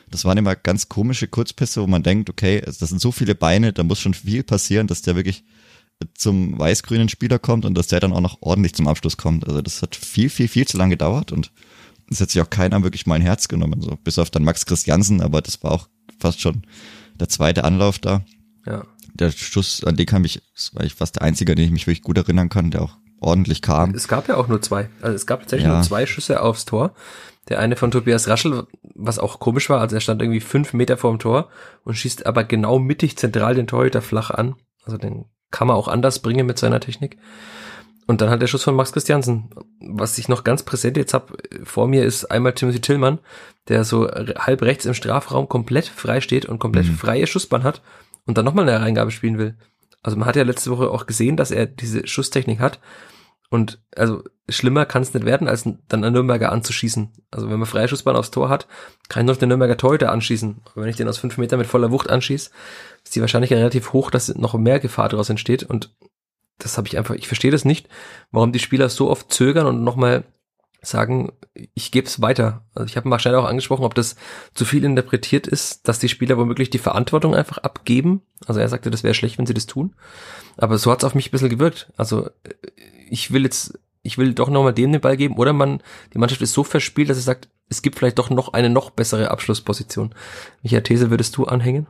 Speaker 2: das waren immer ganz komische Kurzpässe, wo man denkt, okay, das sind so viele Beine, da muss schon viel passieren, dass der wirklich zum weiß-grünen Spieler kommt und dass der dann auch noch ordentlich zum Abschluss kommt. Also das hat viel, viel, viel zu lange gedauert und es hat sich auch keiner wirklich mein Herz genommen, so bis auf dann Max Christiansen, aber das war auch fast schon der zweite Anlauf da. Ja der Schuss, an den kam ich, das war ich fast der Einzige, an den ich mich wirklich gut erinnern kann, der auch ordentlich kam.
Speaker 1: Es gab ja auch nur zwei. Also es gab tatsächlich ja. nur zwei Schüsse aufs Tor. Der eine von Tobias Raschel, was auch komisch war, also er stand irgendwie fünf Meter vorm Tor und schießt aber genau mittig zentral den Torhüter flach an. Also den kann man auch anders bringen mit seiner Technik. Und dann hat der Schuss von Max Christiansen. Was ich noch ganz präsent jetzt hab vor mir, ist einmal Timothy Tillmann, der so halb rechts im Strafraum komplett frei steht und komplett mhm. freie Schussbahn hat und dann nochmal eine Reingabe spielen will. Also man hat ja letzte Woche auch gesehen, dass er diese Schusstechnik hat. Und also schlimmer kann es nicht werden, als dann einen Nürnberger anzuschießen. Also wenn man Freischussbahn aufs Tor hat, kann ich noch den Nürnberger Torhüter anschießen. Aber wenn ich den aus fünf Metern mit voller Wucht anschieße, ist die Wahrscheinlichkeit relativ hoch, dass noch mehr Gefahr daraus entsteht. Und das habe ich einfach, ich verstehe das nicht, warum die Spieler so oft zögern und nochmal sagen, ich gebe es weiter. Also ich habe schnell auch angesprochen, ob das zu viel interpretiert ist, dass die Spieler womöglich die Verantwortung einfach abgeben. Also er sagte, das wäre schlecht, wenn sie das tun. Aber so hat es auf mich ein bisschen gewirkt. Also ich will jetzt, ich will doch nochmal dem den Ball geben. Oder man, die Mannschaft ist so verspielt, dass es sagt, es gibt vielleicht doch noch eine noch bessere Abschlussposition. Welcher These würdest du anhängen?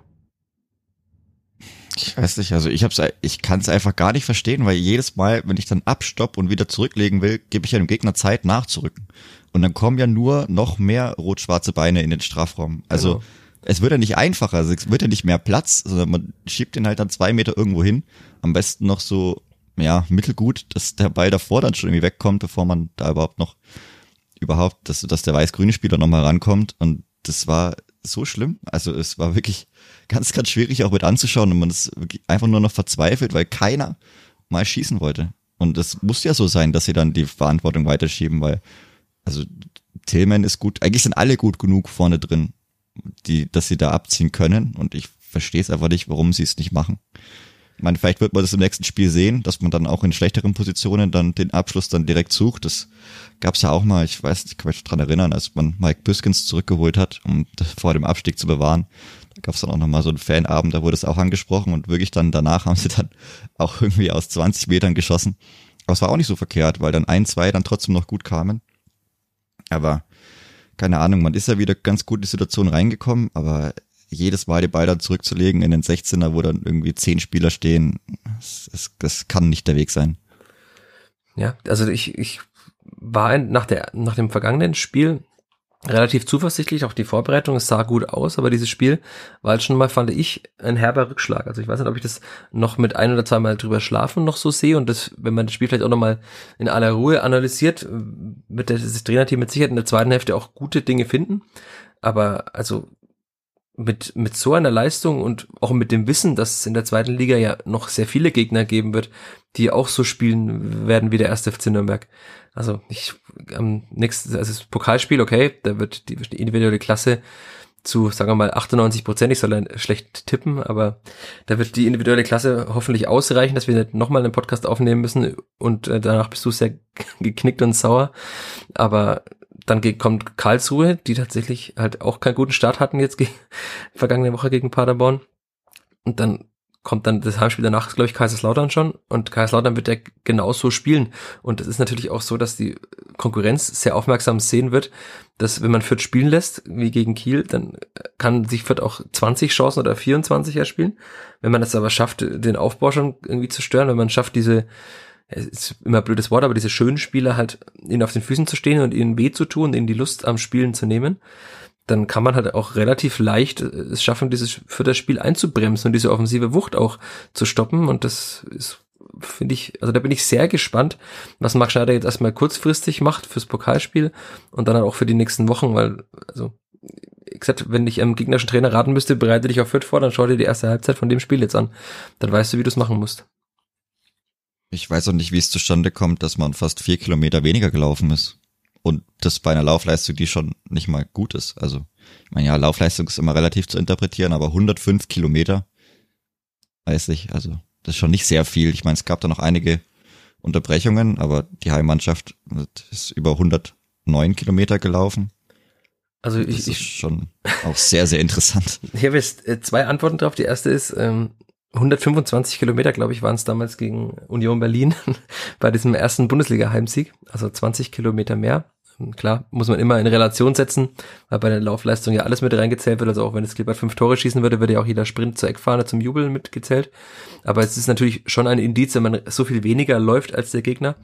Speaker 2: Ich weiß nicht, also ich hab's, ich kann es einfach gar nicht verstehen, weil jedes Mal, wenn ich dann abstopp und wieder zurücklegen will, gebe ich ja dem Gegner Zeit nachzurücken. Und dann kommen ja nur noch mehr rot-schwarze Beine in den Strafraum. Also genau. es wird ja nicht einfacher, also es wird ja nicht mehr Platz, sondern man schiebt den halt dann zwei Meter irgendwo hin. Am besten noch so, ja, mittelgut, dass der Ball davor dann schon irgendwie wegkommt, bevor man da überhaupt noch überhaupt, dass, dass der weiß-grüne Spieler nochmal rankommt. Und das war so schlimm. Also es war wirklich ganz, ganz schwierig auch mit anzuschauen und man ist einfach nur noch verzweifelt, weil keiner mal schießen wollte. Und es muss ja so sein, dass sie dann die Verantwortung weiterschieben, weil, also Tillman ist gut, eigentlich sind alle gut genug vorne drin, die, dass sie da abziehen können und ich verstehe es einfach nicht, warum sie es nicht machen. Meine, vielleicht wird man das im nächsten Spiel sehen, dass man dann auch in schlechteren Positionen dann den Abschluss dann direkt sucht. Das gab's ja auch mal, ich weiß, ich kann mich dran erinnern, als man Mike Biskins zurückgeholt hat, um vor dem Abstieg zu bewahren. Da gab's dann auch nochmal so einen Fanabend, da wurde es auch angesprochen und wirklich dann danach haben sie dann auch irgendwie aus 20 Metern geschossen. Aber es war auch nicht so verkehrt, weil dann ein, zwei dann trotzdem noch gut kamen. Aber keine Ahnung, man ist ja wieder ganz gut in die Situation reingekommen, aber jedes Mal den Ball dann zurückzulegen in den 16er, wo dann irgendwie zehn Spieler stehen, das, das kann nicht der Weg sein.
Speaker 1: Ja, also ich, ich war nach, der, nach dem vergangenen Spiel relativ zuversichtlich, auch die Vorbereitung, es sah gut aus, aber dieses Spiel war halt schon mal, fand ich, ein herber Rückschlag. Also ich weiß nicht, ob ich das noch mit ein oder zwei Mal drüber schlafen noch so sehe und das, wenn man das Spiel vielleicht auch nochmal in aller Ruhe analysiert, wird das Trainerteam mit Sicherheit in der zweiten Hälfte auch gute Dinge finden. Aber also mit, mit so einer Leistung und auch mit dem Wissen, dass es in der zweiten Liga ja noch sehr viele Gegner geben wird, die auch so spielen werden wie der erste FC Nürnberg. Also ich am nächsten, also das Pokalspiel, okay, da wird die, die individuelle Klasse zu, sagen wir mal, 98 Prozent, ich soll schlecht tippen, aber da wird die individuelle Klasse hoffentlich ausreichen, dass wir nicht nochmal einen Podcast aufnehmen müssen und äh, danach bist du sehr geknickt und sauer. Aber dann kommt Karlsruhe, die tatsächlich halt auch keinen guten Start hatten jetzt gegen, vergangene Woche gegen Paderborn. Und dann kommt dann das Heimspiel danach, glaube ich, Kaiserslautern schon. Und Kaiserslautern wird ja genauso spielen. Und es ist natürlich auch so, dass die Konkurrenz sehr aufmerksam sehen wird, dass wenn man Fürth spielen lässt, wie gegen Kiel, dann kann sich Fürth auch 20 Chancen oder 24 erspielen. Wenn man es aber schafft, den Aufbau schon irgendwie zu stören, wenn man schafft, diese es ist immer ein blödes Wort, aber diese schönen Spieler halt ihnen auf den Füßen zu stehen und ihnen weh zu tun, ihnen die Lust am Spielen zu nehmen, dann kann man halt auch relativ leicht äh, es schaffen, dieses für das Spiel einzubremsen und diese offensive Wucht auch zu stoppen. Und das ist, finde ich, also da bin ich sehr gespannt, was Marc Schneider jetzt erstmal kurzfristig macht fürs Pokalspiel und dann auch für die nächsten Wochen, weil, also gesagt, wenn ich einem gegnerischen Trainer raten müsste, bereite dich auf Fürth vor, dann schau dir die erste Halbzeit von dem Spiel jetzt an. Dann weißt du, wie du es machen musst.
Speaker 2: Ich weiß auch nicht, wie es zustande kommt, dass man fast vier Kilometer weniger gelaufen ist. Und das bei einer Laufleistung, die schon nicht mal gut ist. Also, ich meine, ja, Laufleistung ist immer relativ zu interpretieren, aber 105 Kilometer, weiß ich, also, das ist schon nicht sehr viel. Ich meine, es gab da noch einige Unterbrechungen, aber die Heimmannschaft ist über 109 Kilometer gelaufen. Also ich, das ist schon auch sehr, sehr interessant.
Speaker 1: Ich habe jetzt äh, zwei Antworten drauf. Die erste ist, ähm, 125 Kilometer, glaube ich, waren es damals gegen Union Berlin bei diesem ersten Bundesliga-Heimsieg, also 20 Kilometer mehr. Klar, muss man immer in Relation setzen, weil bei der Laufleistung ja alles mit reingezählt wird. Also auch wenn das Klippert fünf Tore schießen würde, würde ja auch jeder Sprint zur Eckfahne zum Jubeln mitgezählt. Aber es ist natürlich schon ein Indiz, wenn man so viel weniger läuft als der Gegner.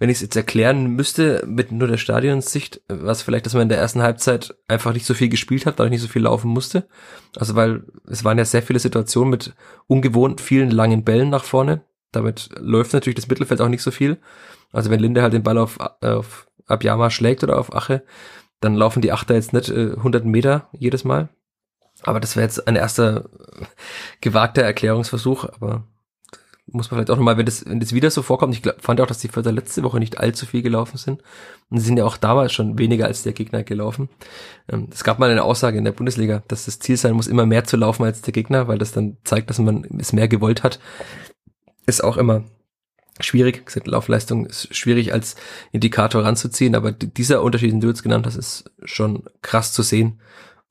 Speaker 1: Wenn ich es jetzt erklären müsste mit nur der Stadionssicht, was vielleicht, dass man in der ersten Halbzeit einfach nicht so viel gespielt hat, dadurch nicht so viel laufen musste. Also weil es waren ja sehr viele Situationen mit ungewohnt vielen langen Bällen nach vorne. Damit läuft natürlich das Mittelfeld auch nicht so viel. Also wenn Linde halt den Ball auf, auf Abjama schlägt oder auf Ache, dann laufen die Achter jetzt nicht äh, 100 Meter jedes Mal. Aber das wäre jetzt ein erster äh, gewagter Erklärungsversuch, aber muss man vielleicht auch nochmal, wenn das, wenn das wieder so vorkommt, ich glaub, fand auch, dass die Förder letzte Woche nicht allzu viel gelaufen sind. Und sie sind ja auch damals schon weniger als der Gegner gelaufen. Ähm, es gab mal eine Aussage in der Bundesliga, dass das Ziel sein muss, immer mehr zu laufen als der Gegner, weil das dann zeigt, dass man es mehr gewollt hat. Ist auch immer schwierig. Gesagt, Laufleistung ist schwierig als Indikator ranzuziehen, aber dieser Unterschied, den du jetzt genannt hast, ist schon krass zu sehen.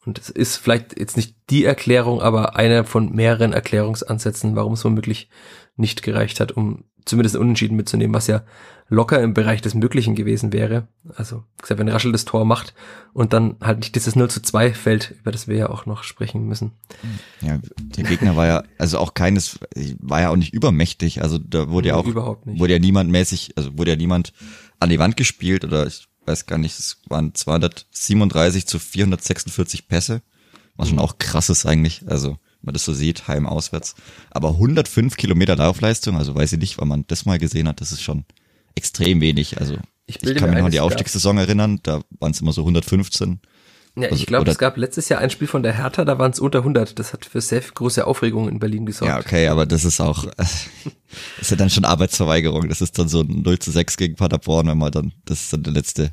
Speaker 1: Und es ist vielleicht jetzt nicht die Erklärung, aber einer von mehreren Erklärungsansätzen, warum es womöglich nicht gereicht hat, um zumindest Unentschieden mitzunehmen, was ja locker im Bereich des Möglichen gewesen wäre. Also, gesagt, wenn Raschel das Tor macht und dann halt nicht dieses 0 zu 2 fällt, über das wir ja auch noch sprechen müssen.
Speaker 2: Ja, der Gegner war ja, also auch keines, war ja auch nicht übermächtig. Also da wurde ja auch,
Speaker 1: Überhaupt nicht.
Speaker 2: wurde ja niemand mäßig, also wurde ja niemand an die Wand gespielt oder ich weiß gar nicht, es waren 237 zu 446 Pässe, was schon auch krass ist eigentlich. Also, man das so sieht, heim auswärts. Aber 105 Kilometer Laufleistung, also weiß ich nicht, weil man das mal gesehen hat, das ist schon extrem wenig. Also ich, ich kann mich noch an die Aufstiegssaison erinnern, da waren es immer so 115.
Speaker 1: Ja, ich also, glaube, es gab letztes Jahr ein Spiel von der Hertha, da waren es unter 100. Das hat für sehr große Aufregung in Berlin gesorgt.
Speaker 2: Ja, okay, aber das ist auch, das ist ja dann schon Arbeitsverweigerung. Das ist dann so ein 0 zu 6 gegen Paderborn, wenn man dann, das ist dann der letzte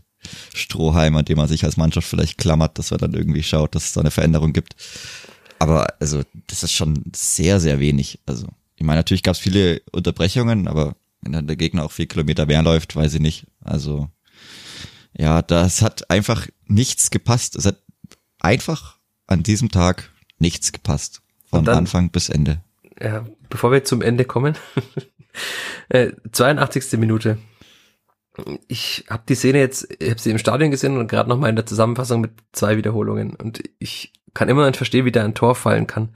Speaker 2: Strohhalm, an dem man sich als Mannschaft vielleicht klammert, dass man dann irgendwie schaut, dass es da eine Veränderung gibt. Aber also, das ist schon sehr, sehr wenig. Also, ich meine, natürlich gab es viele Unterbrechungen, aber wenn dann der Gegner auch vier Kilometer mehr läuft, weiß ich nicht. Also ja, das hat einfach nichts gepasst. Es hat einfach an diesem Tag nichts gepasst. Von dann, Anfang bis Ende.
Speaker 1: Ja, bevor wir zum Ende kommen. äh, 82. Minute. Ich habe die Szene jetzt, ich habe sie im Stadion gesehen und gerade nochmal in der Zusammenfassung mit zwei Wiederholungen. Und ich kann immer nicht verstehen, wie da ein Tor fallen kann.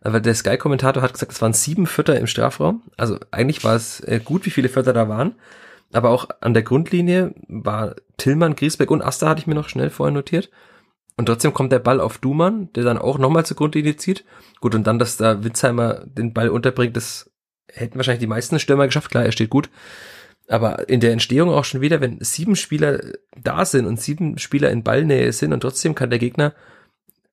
Speaker 1: Aber der Sky-Kommentator hat gesagt, es waren sieben Vierter im Strafraum. Also eigentlich war es äh, gut, wie viele Vierter da waren. Aber auch an der Grundlinie war Tillmann, Griesbeck und Asta hatte ich mir noch schnell vorher notiert. Und trotzdem kommt der Ball auf Dumann, der dann auch nochmal zur Grundlinie zieht. Gut, und dann, dass da Witzheimer den Ball unterbringt, das hätten wahrscheinlich die meisten Stürmer geschafft. Klar, er steht gut. Aber in der Entstehung auch schon wieder, wenn sieben Spieler da sind und sieben Spieler in Ballnähe sind und trotzdem kann der Gegner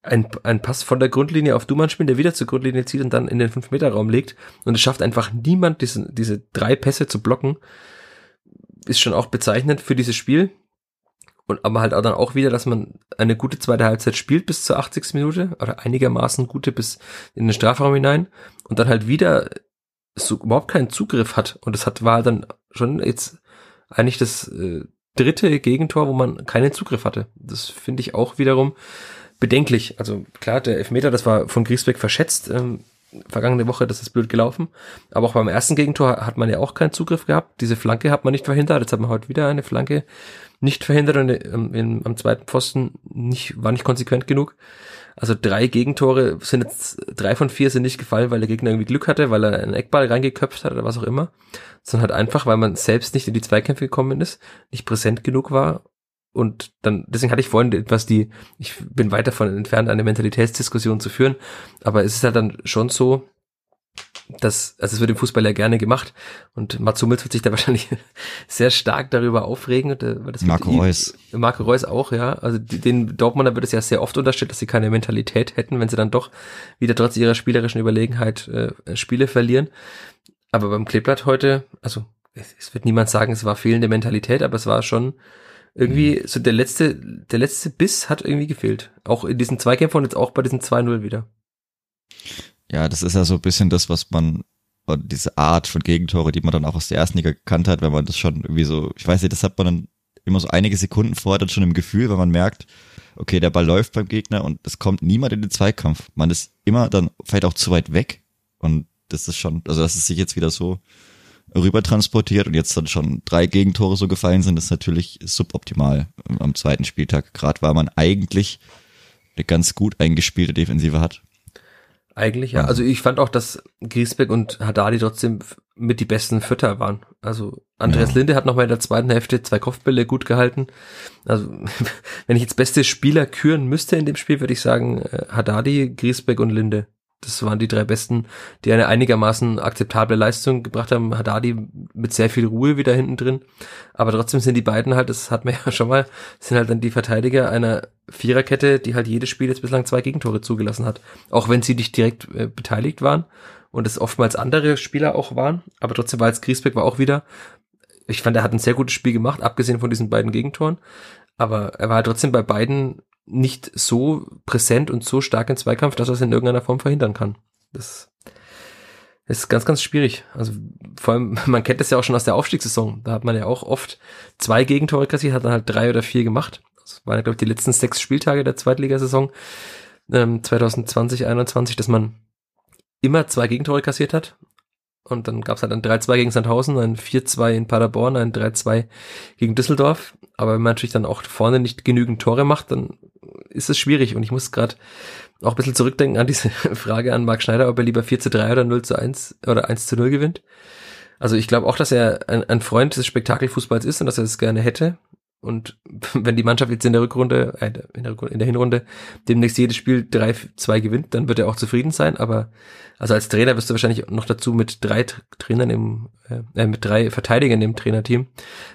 Speaker 1: ein, ein Pass von der Grundlinie auf Dumann spielen, der wieder zur Grundlinie zieht und dann in den 5-Meter-Raum legt. Und es schafft einfach niemand, diese, diese drei Pässe zu blocken. Ist schon auch bezeichnend für dieses Spiel. Und aber halt auch dann auch wieder, dass man eine gute zweite Halbzeit spielt bis zur 80. Minute oder einigermaßen gute bis in den Strafraum hinein und dann halt wieder so überhaupt keinen Zugriff hat. Und das hat war dann schon jetzt eigentlich das äh, dritte Gegentor, wo man keinen Zugriff hatte. Das finde ich auch wiederum bedenklich. Also klar, der Elfmeter, das war von Griesbeck verschätzt. Ähm, vergangene Woche, das ist blöd gelaufen. Aber auch beim ersten Gegentor hat man ja auch keinen Zugriff gehabt. Diese Flanke hat man nicht verhindert. Jetzt hat man heute wieder eine Flanke nicht verhindert und ähm, in, am zweiten Pfosten nicht, war nicht konsequent genug. Also drei Gegentore sind jetzt, drei von vier sind nicht gefallen, weil der Gegner irgendwie Glück hatte, weil er einen Eckball reingeköpft hat oder was auch immer, sondern halt einfach, weil man selbst nicht in die Zweikämpfe gekommen ist, nicht präsent genug war und dann, deswegen hatte ich vorhin etwas die, ich bin weit davon entfernt, eine Mentalitätsdiskussion zu führen, aber es ist halt dann schon so, dass, also es wird im Fußball ja gerne gemacht und Mats Hummels wird sich da wahrscheinlich sehr stark darüber aufregen.
Speaker 2: Das Marco Reus.
Speaker 1: Marco Reus auch, ja. Also den Dortmunder wird es ja sehr oft unterstellt, dass sie keine Mentalität hätten, wenn sie dann doch wieder trotz ihrer spielerischen Überlegenheit äh, Spiele verlieren. Aber beim Kleeblatt heute, also es wird niemand sagen, es war fehlende Mentalität, aber es war schon irgendwie so der letzte, der letzte Biss hat irgendwie gefehlt. Auch in diesen Zweikämpfen und jetzt auch bei diesen 2-0 wieder.
Speaker 2: Ja, das ist ja so ein bisschen das, was man, diese Art von Gegentore, die man dann auch aus der ersten Liga gekannt hat, wenn man das schon irgendwie so, ich weiß nicht, das hat man dann immer so einige Sekunden vorher dann schon im Gefühl, wenn man merkt, okay, der Ball läuft beim Gegner und es kommt niemand in den Zweikampf. Man ist immer dann vielleicht auch zu weit weg und das ist schon, also dass es sich jetzt wieder so rüber transportiert und jetzt dann schon drei Gegentore so gefallen sind, ist natürlich suboptimal am zweiten Spieltag, gerade weil man eigentlich eine ganz gut eingespielte Defensive hat.
Speaker 1: Eigentlich ja. Also ich fand auch, dass Griesbeck und Haddadi trotzdem mit die besten Fütter waren. Also Andreas ja. Linde hat nochmal in der zweiten Hälfte zwei Kopfbälle gut gehalten. Also wenn ich jetzt beste Spieler küren müsste in dem Spiel, würde ich sagen äh, Haddadi, Griesbeck und Linde. Das waren die drei besten, die eine einigermaßen akzeptable Leistung gebracht haben. Haddadi mit sehr viel Ruhe wieder hinten drin. Aber trotzdem sind die beiden halt, das hat man ja schon mal, sind halt dann die Verteidiger einer Viererkette, die halt jedes Spiel jetzt bislang zwei Gegentore zugelassen hat. Auch wenn sie nicht direkt äh, beteiligt waren und es oftmals andere Spieler auch waren. Aber trotzdem war jetzt Griesbeck war auch wieder, ich fand, er hat ein sehr gutes Spiel gemacht, abgesehen von diesen beiden Gegentoren. Aber er war halt trotzdem bei beiden nicht so präsent und so stark in Zweikampf, dass er es in irgendeiner Form verhindern kann. Das ist ganz, ganz schwierig. Also vor allem, man kennt das ja auch schon aus der Aufstiegssaison. Da hat man ja auch oft zwei Gegentore kassiert, hat dann halt drei oder vier gemacht. Das waren, glaube ich, die letzten sechs Spieltage der Zweitligasaison ähm, 2020, 21, dass man immer zwei Gegentore kassiert hat. Und dann gab es halt ein 3-2 gegen Sandhausen, ein 4-2 in Paderborn, ein 3-2 gegen Düsseldorf. Aber wenn man natürlich dann auch vorne nicht genügend Tore macht, dann ist es schwierig. Und ich muss gerade auch ein bisschen zurückdenken an diese Frage an Marc Schneider, ob er lieber 4 zu 3 oder 0 zu 1 oder 1 zu 0 gewinnt. Also ich glaube auch, dass er ein, ein Freund des Spektakelfußballs ist und dass er es gerne hätte. Und wenn die Mannschaft jetzt in der Rückrunde, äh, in, der Rückrunde in der Hinrunde demnächst jedes Spiel 3-2 gewinnt, dann wird er auch zufrieden sein. Aber also als Trainer wirst du wahrscheinlich noch dazu mit drei Trainern im, äh, äh mit drei Verteidigern im Trainerteam,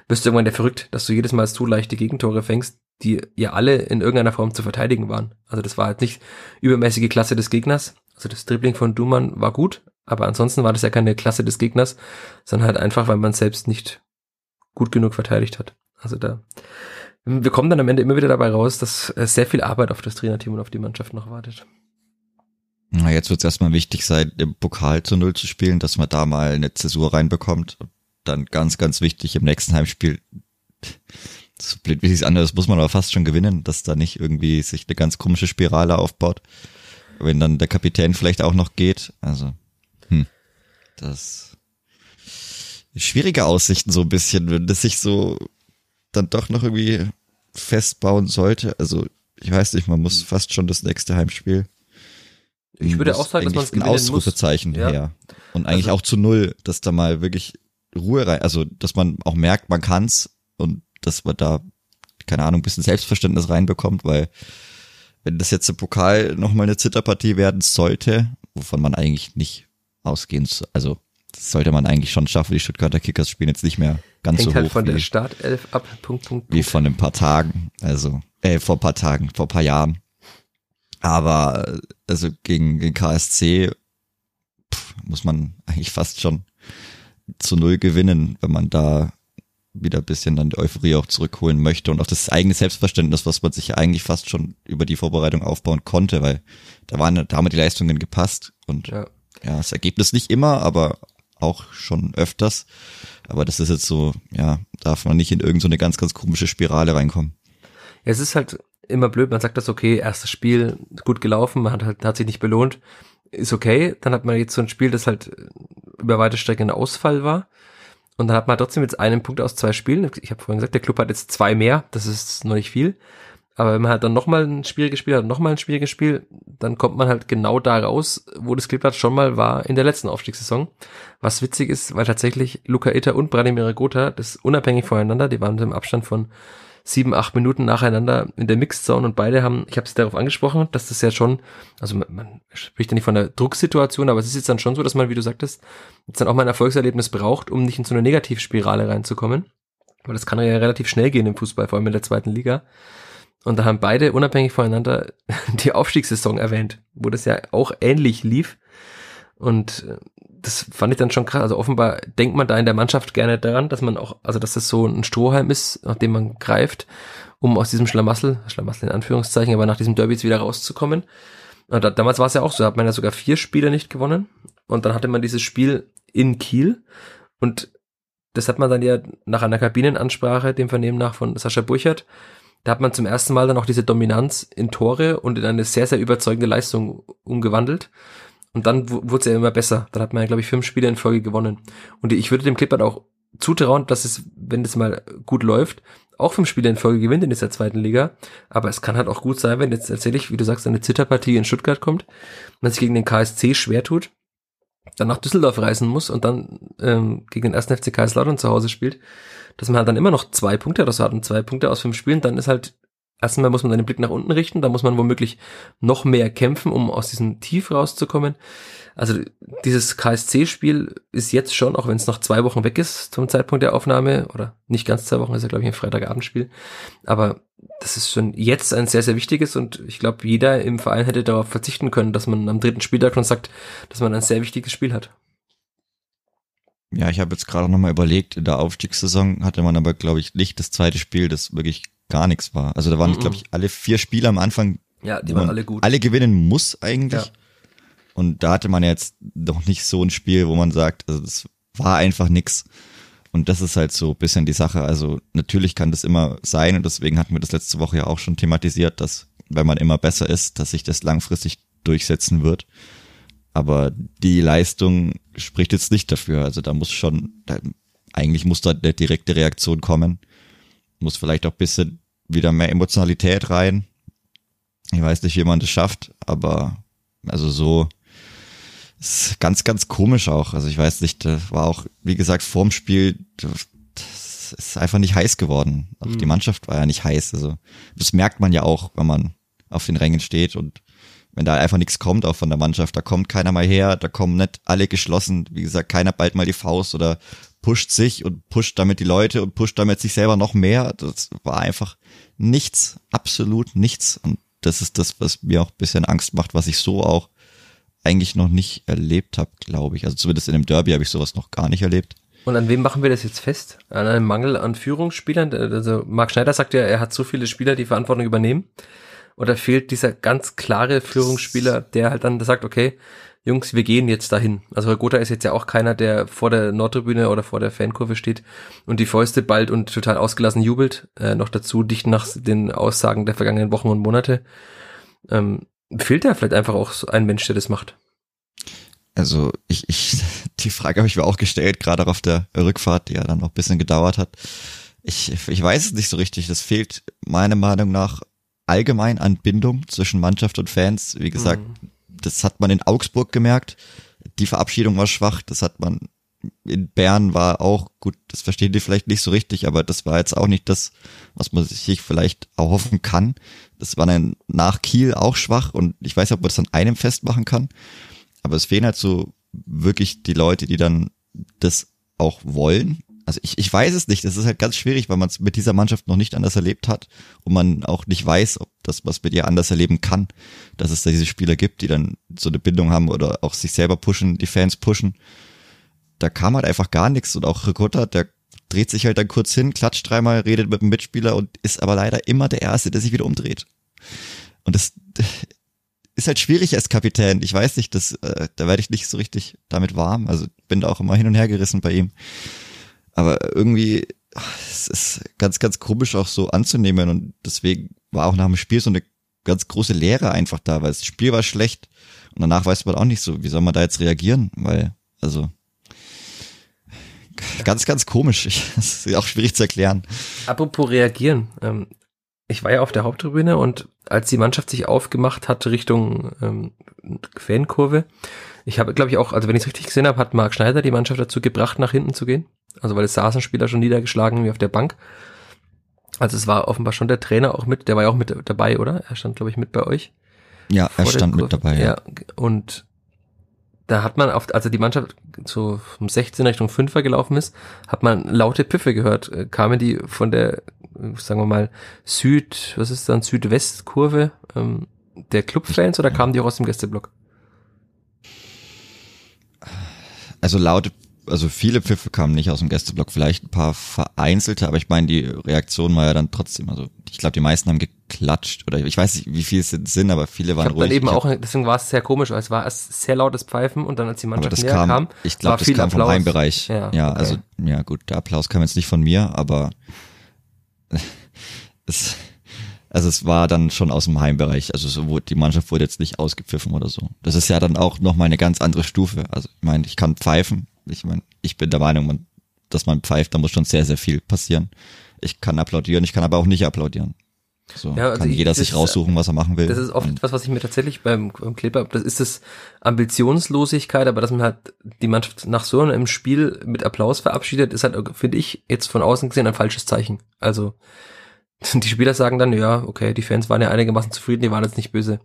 Speaker 1: wirst du irgendwann der verrückt, dass du jedes Mal so leichte Gegentore fängst, die ja alle in irgendeiner Form zu verteidigen waren. Also das war halt nicht übermäßige Klasse des Gegners. Also das Dribbling von Dumann war gut, aber ansonsten war das ja keine Klasse des Gegners, sondern halt einfach, weil man selbst nicht gut genug verteidigt hat. Also da, wir kommen dann am Ende immer wieder dabei raus, dass sehr viel Arbeit auf das Trainerteam und auf die Mannschaft noch wartet.
Speaker 2: Na, jetzt wird es erstmal wichtig sein, im Pokal zu Null zu spielen, dass man da mal eine Zäsur reinbekommt. Und dann ganz, ganz wichtig im nächsten Heimspiel, so blöd wie es anders, muss man aber fast schon gewinnen, dass da nicht irgendwie sich eine ganz komische Spirale aufbaut. Wenn dann der Kapitän vielleicht auch noch geht. Also, hm, das schwierige Aussichten so ein bisschen, wenn das sich so dann doch noch irgendwie festbauen sollte. Also, ich weiß nicht, man muss fast schon das nächste Heimspiel
Speaker 1: ich würde auch sagen, dass man es
Speaker 2: ein Ausrufezeichen ja. her. Und eigentlich also, auch zu null, dass da mal wirklich Ruhe rein, also dass man auch merkt, man kann's und dass man da, keine Ahnung, ein bisschen Selbstverständnis reinbekommt, weil wenn das jetzt im Pokal nochmal eine Zitterpartie werden sollte, wovon man eigentlich nicht ausgehen, also das sollte man eigentlich schon schaffen. Die Stuttgarter Kickers spielen jetzt nicht mehr ganz Hängt so halt hoch.
Speaker 1: von wie, der Startelf ab, Punkt, Punkt,
Speaker 2: Punkt. Wie von ein paar Tagen, also, äh, vor ein paar Tagen, vor ein paar Jahren. Aber also gegen, gegen KSC pff, muss man eigentlich fast schon zu null gewinnen, wenn man da wieder ein bisschen dann die Euphorie auch zurückholen möchte und auch das eigene Selbstverständnis, was man sich eigentlich fast schon über die Vorbereitung aufbauen konnte, weil da waren, da haben die Leistungen gepasst und ja. ja, das Ergebnis nicht immer, aber auch schon öfters. Aber das ist jetzt so, ja, darf man nicht in irgendeine so ganz, ganz komische Spirale reinkommen.
Speaker 1: Ja, es ist halt immer blöd, man sagt das, okay, erstes Spiel, gut gelaufen, man hat, halt, hat sich nicht belohnt. ist okay. Dann hat man jetzt so ein Spiel, das halt über weite Strecke ein Ausfall war. Und dann hat man trotzdem jetzt einen Punkt aus zwei Spielen. Ich habe vorhin gesagt, der Club hat jetzt zwei mehr. Das ist noch nicht viel. Aber wenn man halt dann nochmal ein Spiel gespielt hat, nochmal ein Spiel dann kommt man halt genau da raus, wo das Klippert schon mal war in der letzten Aufstiegssaison. Was witzig ist, weil tatsächlich Luca Itter und Branimir Gotha, das unabhängig voneinander, die waren im Abstand von sieben, acht Minuten nacheinander in der Mixed-Zone und beide haben, ich habe sie darauf angesprochen, dass das ja schon, also man, man spricht ja nicht von der Drucksituation, aber es ist jetzt dann schon so, dass man, wie du sagtest, jetzt dann auch mal ein Erfolgserlebnis braucht, um nicht in so eine Negativspirale reinzukommen. Weil das kann ja relativ schnell gehen im Fußball, vor allem in der zweiten Liga. Und da haben beide unabhängig voneinander die Aufstiegssaison erwähnt, wo das ja auch ähnlich lief. Und äh, das fand ich dann schon krass. Also offenbar denkt man da in der Mannschaft gerne daran, dass man auch, also dass das so ein Strohhalm ist, nach dem man greift, um aus diesem Schlamassel, Schlamassel in Anführungszeichen, aber nach diesem Derby jetzt wieder rauszukommen. Und da, damals war es ja auch so, da hat man ja sogar vier Spiele nicht gewonnen. Und dann hatte man dieses Spiel in Kiel. Und das hat man dann ja nach einer Kabinenansprache, dem Vernehmen nach von Sascha Burchert, da hat man zum ersten Mal dann auch diese Dominanz in Tore und in eine sehr, sehr überzeugende Leistung umgewandelt. Und dann wurde es ja immer besser. Dann hat man ja, glaube ich, fünf Spiele in Folge gewonnen. Und ich würde dem Clippert auch zutrauen, dass es, wenn es mal gut läuft, auch fünf Spiele in Folge gewinnt in dieser zweiten Liga. Aber es kann halt auch gut sein, wenn jetzt tatsächlich, wie du sagst, eine Zitterpartie in Stuttgart kommt, man sich gegen den KSC schwer tut, dann nach Düsseldorf reisen muss und dann ähm, gegen den ersten FC Kaiserslautern zu Hause spielt, dass man halt dann immer noch zwei Punkte oder so hat und zwei Punkte aus fünf Spielen, dann ist halt erstmal muss man den Blick nach unten richten, da muss man womöglich noch mehr kämpfen, um aus diesem Tief rauszukommen. Also dieses KSC-Spiel ist jetzt schon, auch wenn es noch zwei Wochen weg ist zum Zeitpunkt der Aufnahme, oder nicht ganz zwei Wochen, ist ja glaube ich ein Freitagabendspiel, aber das ist schon jetzt ein sehr, sehr wichtiges und ich glaube, jeder im Verein hätte darauf verzichten können, dass man am dritten Spieltag schon sagt, dass man ein sehr wichtiges Spiel hat.
Speaker 2: Ja, ich habe jetzt gerade nochmal überlegt, in der Aufstiegssaison hatte man aber, glaube ich, nicht das zweite Spiel, das wirklich gar nichts war. Also da waren, mm -mm. glaube ich, alle vier Spiele am Anfang.
Speaker 1: Ja, die waren alle gut.
Speaker 2: Alle gewinnen muss eigentlich. Ja. Und da hatte man jetzt noch nicht so ein Spiel, wo man sagt, also das war einfach nix. Und das ist halt so ein bisschen die Sache. Also natürlich kann das immer sein und deswegen hatten wir das letzte Woche ja auch schon thematisiert, dass wenn man immer besser ist, dass sich das langfristig durchsetzen wird. Aber die Leistung spricht jetzt nicht dafür. Also da muss schon, da, eigentlich muss da eine direkte Reaktion kommen. Muss vielleicht auch bisschen wieder mehr Emotionalität rein. Ich weiß nicht, wie man das schafft, aber also so ist ganz, ganz komisch auch. Also ich weiß nicht, das war auch, wie gesagt, vorm Spiel, das ist einfach nicht heiß geworden. Auch mhm. die Mannschaft war ja nicht heiß. Also das merkt man ja auch, wenn man auf den Rängen steht und wenn da einfach nichts kommt, auch von der Mannschaft, da kommt keiner mal her, da kommen nicht alle geschlossen, wie gesagt, keiner bald mal die Faust oder pusht sich und pusht damit die Leute und pusht damit sich selber noch mehr. Das war einfach nichts, absolut nichts. Und das ist das, was mir auch ein bisschen Angst macht, was ich so auch eigentlich noch nicht erlebt habe, glaube ich. Also zumindest in dem Derby habe ich sowas noch gar nicht erlebt.
Speaker 1: Und an wem machen wir das jetzt fest? An einem Mangel an Führungsspielern? Also Marc Schneider sagt ja, er hat so viele Spieler, die Verantwortung übernehmen. Oder fehlt dieser ganz klare Führungsspieler, der halt dann sagt, okay, Jungs, wir gehen jetzt dahin. Also Gotha ist jetzt ja auch keiner, der vor der Nordtribüne oder vor der Fankurve steht und die Fäuste bald und total ausgelassen jubelt. Äh, noch dazu dicht nach den Aussagen der vergangenen Wochen und Monate. Ähm, fehlt da vielleicht einfach auch so ein Mensch, der das macht?
Speaker 2: Also ich, ich die Frage habe ich mir auch gestellt, gerade auf der Rückfahrt, die ja dann noch ein bisschen gedauert hat. Ich, ich weiß es nicht so richtig. Das fehlt meiner Meinung nach allgemein an Bindung zwischen Mannschaft und Fans. Wie gesagt, mhm. Das hat man in Augsburg gemerkt. Die Verabschiedung war schwach. Das hat man in Bern war auch gut. Das verstehen die vielleicht nicht so richtig, aber das war jetzt auch nicht das, was man sich vielleicht erhoffen kann. Das war dann nach Kiel auch schwach und ich weiß nicht, ob man das an einem festmachen kann. Aber es fehlen halt so wirklich die Leute, die dann das auch wollen also ich, ich weiß es nicht. Es ist halt ganz schwierig, weil man es mit dieser Mannschaft noch nicht anders erlebt hat und man auch nicht weiß, ob das was mit ihr anders erleben kann, dass es da diese Spieler gibt, die dann so eine Bindung haben oder auch sich selber pushen, die Fans pushen. Da kam halt einfach gar nichts und auch Ricotta, der dreht sich halt dann kurz hin, klatscht dreimal, redet mit dem Mitspieler und ist aber leider immer der Erste, der sich wieder umdreht. Und das ist halt schwierig als Kapitän. Ich weiß nicht, das, äh, da werde ich nicht so richtig damit warm. Also bin da auch immer hin und her gerissen bei ihm. Aber irgendwie, es ist ganz, ganz komisch auch so anzunehmen und deswegen war auch nach dem Spiel so eine ganz große Leere einfach da, weil das Spiel war schlecht und danach weiß man auch nicht so, wie soll man da jetzt reagieren, weil, also, ganz, ganz komisch. Das ist auch schwierig zu erklären.
Speaker 1: Apropos reagieren. Ähm, ich war ja auf der Haupttribüne und als die Mannschaft sich aufgemacht hat Richtung ähm, Fankurve, ich habe, glaube ich, auch, also wenn ich es richtig gesehen habe, hat Marc Schneider die Mannschaft dazu gebracht, nach hinten zu gehen. Also weil es saßen Spieler schon niedergeschlagen wie auf der Bank. Also es war offenbar schon der Trainer auch mit, der war ja auch mit dabei, oder? Er stand, glaube ich, mit bei euch.
Speaker 2: Ja, er stand mit dabei. Ja. ja.
Speaker 1: Und da hat man auf, also die Mannschaft so um 16 Richtung 5er gelaufen ist, hat man laute Piffe gehört. Äh, kamen die von der, sagen wir mal, Süd, was ist dann, Südwestkurve ähm, der Clubfans oder kamen die auch aus dem Gästeblock?
Speaker 2: Also laute also viele Pfiffe kamen nicht aus dem Gästeblock, vielleicht ein paar vereinzelte, aber ich meine, die Reaktion war ja dann trotzdem, also ich glaube, die meisten haben geklatscht oder ich weiß nicht, wie viele es sind, aber viele waren ich ruhig.
Speaker 1: Dann eben auch, deswegen war es sehr komisch, weil es war erst sehr lautes Pfeifen und dann als die Mannschaft näher kam, kam,
Speaker 2: ich glaube, das kam Applaus. vom Heimbereich. Ja, ja okay. also ja gut, der Applaus kam jetzt nicht von mir, aber es also es war dann schon aus dem Heimbereich. Also so, die Mannschaft wurde jetzt nicht ausgepfiffen oder so. Das ist ja dann auch nochmal eine ganz andere Stufe. Also ich meine, ich kann pfeifen, ich meine, ich bin der Meinung, man, dass man pfeift, da muss schon sehr, sehr viel passieren. Ich kann applaudieren, ich kann aber auch nicht applaudieren. So ja, also kann jeder sich raussuchen, was er machen will.
Speaker 1: Das ist oft etwas, was ich mir tatsächlich beim, beim Clipper, das ist das Ambitionslosigkeit, aber dass man halt die Mannschaft nach so einem Spiel mit Applaus verabschiedet, ist halt, finde ich, jetzt von außen gesehen ein falsches Zeichen. Also die Spieler sagen dann, ja, okay, die Fans waren ja einigermaßen zufrieden, die waren jetzt nicht böse.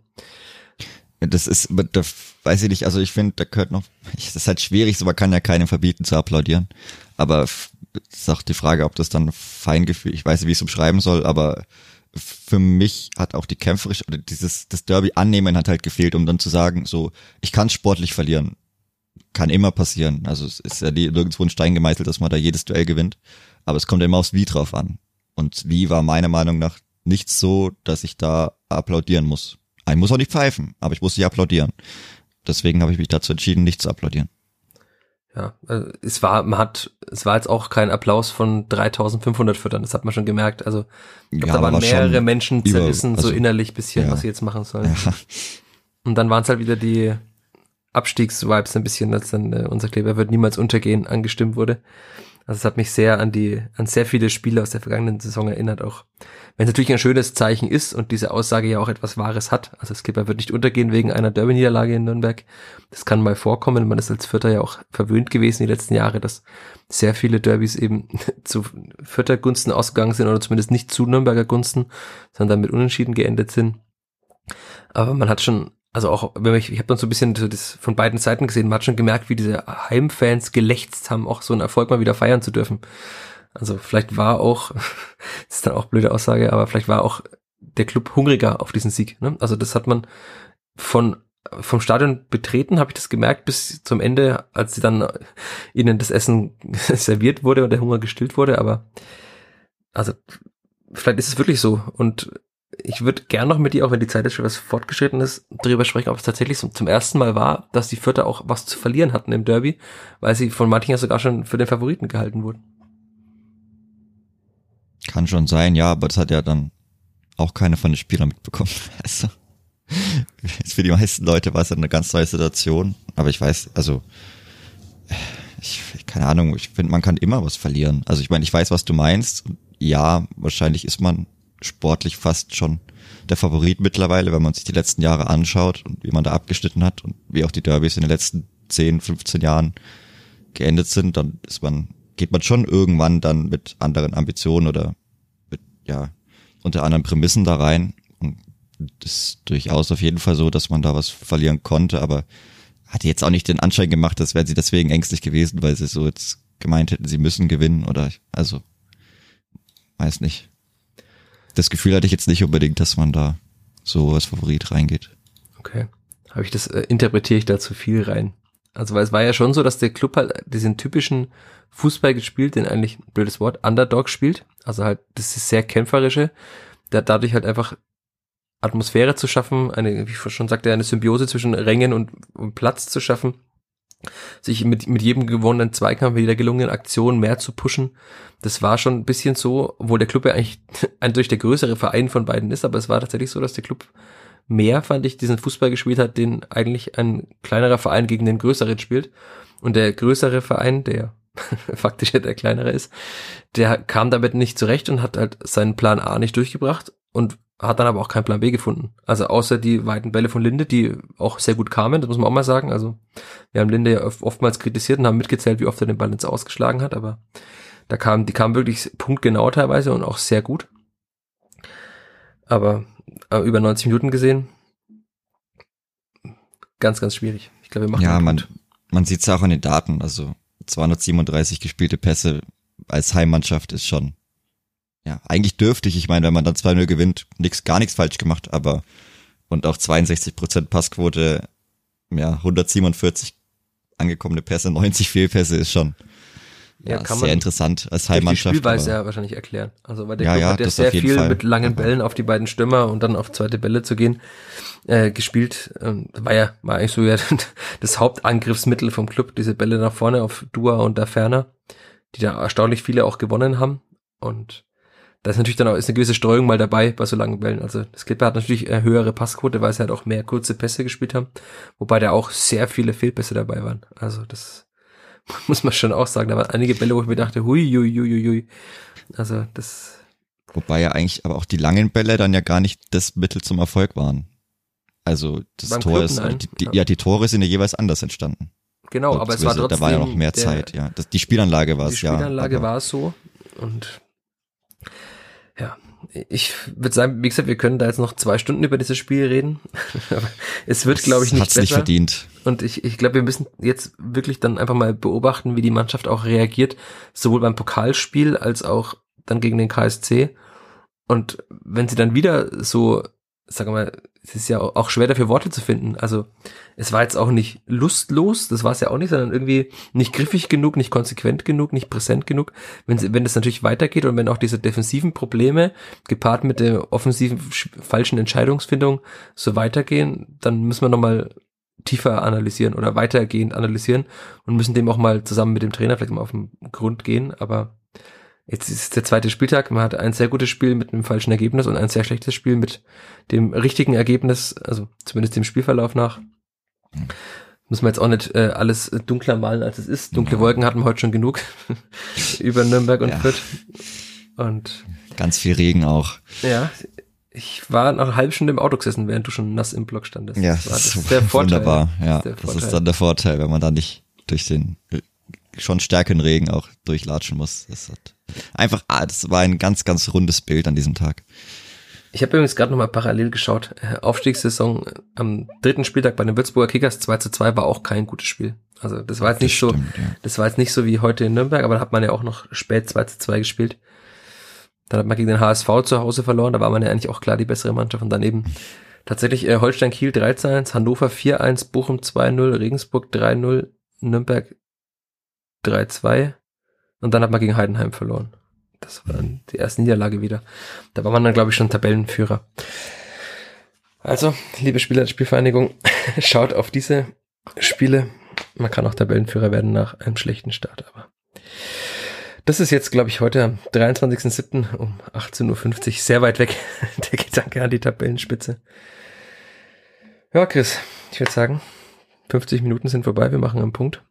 Speaker 2: Das ist, da weiß ich nicht, also ich finde, da gehört noch, das ist halt schwierig, so man kann ja keinem verbieten zu applaudieren. Aber es ist auch die Frage, ob das dann Feingefühl, ich weiß nicht, wie ich es umschreiben soll, aber für mich hat auch die kämpferisch oder dieses, das Derby annehmen hat halt gefehlt, um dann zu sagen, so, ich kann sportlich verlieren. Kann immer passieren. Also es ist ja nirgendwo ein Stein gemeißelt, dass man da jedes Duell gewinnt. Aber es kommt immer aufs Wie drauf an. Und Wie war meiner Meinung nach nicht so, dass ich da applaudieren muss. Ich muss auch nicht pfeifen, aber ich muss nicht applaudieren. Deswegen habe ich mich dazu entschieden, nicht zu applaudieren.
Speaker 1: Ja, also es war, man hat, es war jetzt auch kein Applaus von 3500 Füttern, das hat man schon gemerkt. Also, ich glaub, ja, da waren mehrere Menschen zerrissen, über, also, so innerlich bisschen, ja. was sie jetzt machen sollen. Ja. Und dann waren es halt wieder die Abstiegsvibes ein bisschen, dass dann äh, unser Kleber wird niemals untergehen angestimmt wurde. Also es hat mich sehr an die, an sehr viele Spiele aus der vergangenen Saison erinnert, auch wenn es natürlich ein schönes Zeichen ist und diese Aussage ja auch etwas Wahres hat. Also Skipper wird nicht untergehen wegen einer Derby-Niederlage in Nürnberg. Das kann mal vorkommen. Man ist als Vierter ja auch verwöhnt gewesen die letzten Jahre, dass sehr viele Derbys eben zu Vierter ausgegangen sind oder zumindest nicht zu Nürnberger Gunsten, sondern mit Unentschieden geendet sind. Aber man hat schon also auch, wenn ich, ich habe dann so ein bisschen das von beiden Seiten gesehen, man hat schon gemerkt, wie diese Heimfans gelächzt haben, auch so einen Erfolg mal wieder feiern zu dürfen. Also vielleicht war auch, das ist dann auch blöde Aussage, aber vielleicht war auch der Club hungriger auf diesen Sieg. Ne? Also das hat man von vom Stadion betreten, habe ich das gemerkt, bis zum Ende, als sie dann ihnen das Essen serviert wurde und der Hunger gestillt wurde. Aber also vielleicht ist es wirklich so. Und ich würde gern noch mit dir, auch wenn die Zeit jetzt schon was fortgeschritten ist, darüber sprechen, ob es tatsächlich zum ersten Mal war, dass die Vierter auch was zu verlieren hatten im Derby, weil sie von manchen ja sogar schon für den Favoriten gehalten wurden.
Speaker 2: Kann schon sein, ja, aber das hat ja dann auch keiner von den Spielern mitbekommen. Also, für die meisten Leute war es eine ganz neue Situation, aber ich weiß, also ich, keine Ahnung, ich finde, man kann immer was verlieren. Also ich meine, ich weiß, was du meinst. Ja, wahrscheinlich ist man sportlich fast schon der Favorit mittlerweile, wenn man sich die letzten Jahre anschaut und wie man da abgeschnitten hat und wie auch die Derbys in den letzten 10, 15 Jahren geendet sind, dann ist man, geht man schon irgendwann dann mit anderen Ambitionen oder mit, ja, unter anderen Prämissen da rein. Und das ist durchaus auf jeden Fall so, dass man da was verlieren konnte, aber hatte jetzt auch nicht den Anschein gemacht, dass wären sie deswegen ängstlich gewesen, weil sie so jetzt gemeint hätten, sie müssen gewinnen oder also weiß nicht das Gefühl hatte ich jetzt nicht unbedingt, dass man da so als Favorit reingeht.
Speaker 1: Okay. Habe ich das, äh, interpretiere ich da zu viel rein. Also, weil es war ja schon so, dass der Club halt diesen typischen Fußball gespielt, den eigentlich, blödes Wort, Underdog spielt. Also halt, das ist sehr kämpferische. Der hat dadurch halt einfach Atmosphäre zu schaffen, eine, wie ich schon sagte, eine Symbiose zwischen Rängen und, und Platz zu schaffen, sich mit, mit jedem gewonnenen Zweikampf, mit jeder gelungenen Aktion mehr zu pushen. Das war schon ein bisschen so, obwohl der Club ja eigentlich durch der größere Verein von beiden ist, aber es war tatsächlich so, dass der Club mehr, fand ich, diesen Fußball gespielt hat, den eigentlich ein kleinerer Verein gegen den größeren spielt. Und der größere Verein, der faktisch ja der kleinere ist, der kam damit nicht zurecht und hat halt seinen Plan A nicht durchgebracht und hat dann aber auch keinen Plan B gefunden. Also außer die weiten Bälle von Linde, die auch sehr gut kamen, das muss man auch mal sagen. Also wir haben Linde ja oftmals kritisiert und haben mitgezählt, wie oft er den Ball ins Ausgeschlagen hat, aber da kam, die kamen wirklich punktgenau teilweise und auch sehr gut. Aber, aber über 90 Minuten gesehen, ganz, ganz schwierig. Ich glaube, wir machen
Speaker 2: Ja, man, man sieht es auch an den Daten. Also 237 gespielte Pässe als Heimmannschaft ist schon ja, eigentlich dürftig. Ich meine, wenn man dann 2-0 gewinnt, nix, gar nichts falsch gemacht, aber und auch 62 Prozent Passquote, ja, 147 angekommene Pässe, 90 Fehlpässe ist schon ja, ja sehr interessant als Heimmannschaft.
Speaker 1: Die Spielweise ja wahrscheinlich erklären. Also weil der
Speaker 2: ja,
Speaker 1: Club
Speaker 2: ja,
Speaker 1: hat ja sehr viel Fall. mit langen Bällen auf die beiden Stürmer und dann auf zweite Bälle zu gehen äh, gespielt. Ähm, war ja war eigentlich so ja das Hauptangriffsmittel vom Club, diese Bälle nach vorne auf Dua und da Ferner, die da erstaunlich viele auch gewonnen haben und da ist natürlich dann auch ist eine gewisse Streuung mal dabei bei so langen Bällen. Also das Clipper hat natürlich eine höhere Passquote, weil sie halt auch mehr kurze Pässe gespielt haben, wobei da auch sehr viele Fehlpässe dabei waren. Also das muss man schon auch sagen. Da waren einige Bälle, wo ich mir dachte, hui, hui, hui, hui. Also das.
Speaker 2: Wobei ja eigentlich aber auch die langen Bälle dann ja gar nicht das Mittel zum Erfolg waren. Also das Beim Tor Club, ist, die, die, ja, die Tore sind ja jeweils anders entstanden.
Speaker 1: Genau, aber es war trotzdem.
Speaker 2: Da war ja noch mehr
Speaker 1: der,
Speaker 2: Zeit, ja. Das, die Spielanlage war es,
Speaker 1: ja. Die Spielanlage war es so und ja, ich würde sagen, wie gesagt, wir können da jetzt noch zwei Stunden über dieses Spiel reden. Es wird, glaube ich, nicht
Speaker 2: Hat's besser. nicht verdient.
Speaker 1: Und ich, ich glaube, wir müssen jetzt wirklich dann einfach mal beobachten, wie die Mannschaft auch reagiert, sowohl beim Pokalspiel als auch dann gegen den KSC. Und wenn sie dann wieder so, sagen wir mal, es ist ja auch schwer dafür Worte zu finden. Also es war jetzt auch nicht lustlos, das war es ja auch nicht, sondern irgendwie nicht griffig genug, nicht konsequent genug, nicht präsent genug. Wenn wenn es natürlich weitergeht und wenn auch diese defensiven Probleme gepaart mit der offensiven falschen Entscheidungsfindung so weitergehen, dann müssen wir nochmal tiefer analysieren oder weitergehend analysieren und müssen dem auch mal zusammen mit dem Trainer vielleicht mal auf den Grund gehen. Aber Jetzt ist der zweite Spieltag. Man hat ein sehr gutes Spiel mit einem falschen Ergebnis und ein sehr schlechtes Spiel mit dem richtigen Ergebnis, also zumindest dem Spielverlauf nach. Muss man jetzt auch nicht äh, alles dunkler malen, als es ist. Dunkle Wolken hatten wir heute schon genug über Nürnberg und ja. Fürth. Und
Speaker 2: ganz viel Regen auch.
Speaker 1: Ja, ich war nach einer halben Stunde im Auto gesessen, während du schon nass im Block standest.
Speaker 2: Ja, das, das ist der Vorteil. wunderbar. Ja, das, das ist dann der Vorteil, wenn man da nicht durch den schon stärkeren Regen auch durchlatschen muss. Das hat einfach, ah, das war ein ganz, ganz rundes Bild an diesem Tag.
Speaker 1: Ich habe übrigens gerade nochmal parallel geschaut. Äh, Aufstiegssaison am dritten Spieltag bei den Würzburger Kickers 2 zu 2 war auch kein gutes Spiel. Also das war jetzt nicht das stimmt, so, ja. das war jetzt nicht so wie heute in Nürnberg, aber da hat man ja auch noch spät 2 zu 2 gespielt. Dann hat man gegen den HSV zu Hause verloren, da war man ja eigentlich auch klar die bessere Mannschaft und daneben tatsächlich äh, Holstein Kiel 3 zu 1, Hannover 4-1, Bochum 2-0, Regensburg 3-0, Nürnberg 3-2 und dann hat man gegen Heidenheim verloren. Das war dann die erste Niederlage wieder. Da war man dann, glaube ich, schon Tabellenführer. Also, liebe Spieler der Spielvereinigung, schaut auf diese Spiele. Man kann auch Tabellenführer werden nach einem schlechten Start, aber das ist jetzt, glaube ich, heute am 23.07. um 18.50 Uhr sehr weit weg. Der Gedanke an die Tabellenspitze. Ja, Chris, ich würde sagen, 50 Minuten sind vorbei. Wir machen einen Punkt.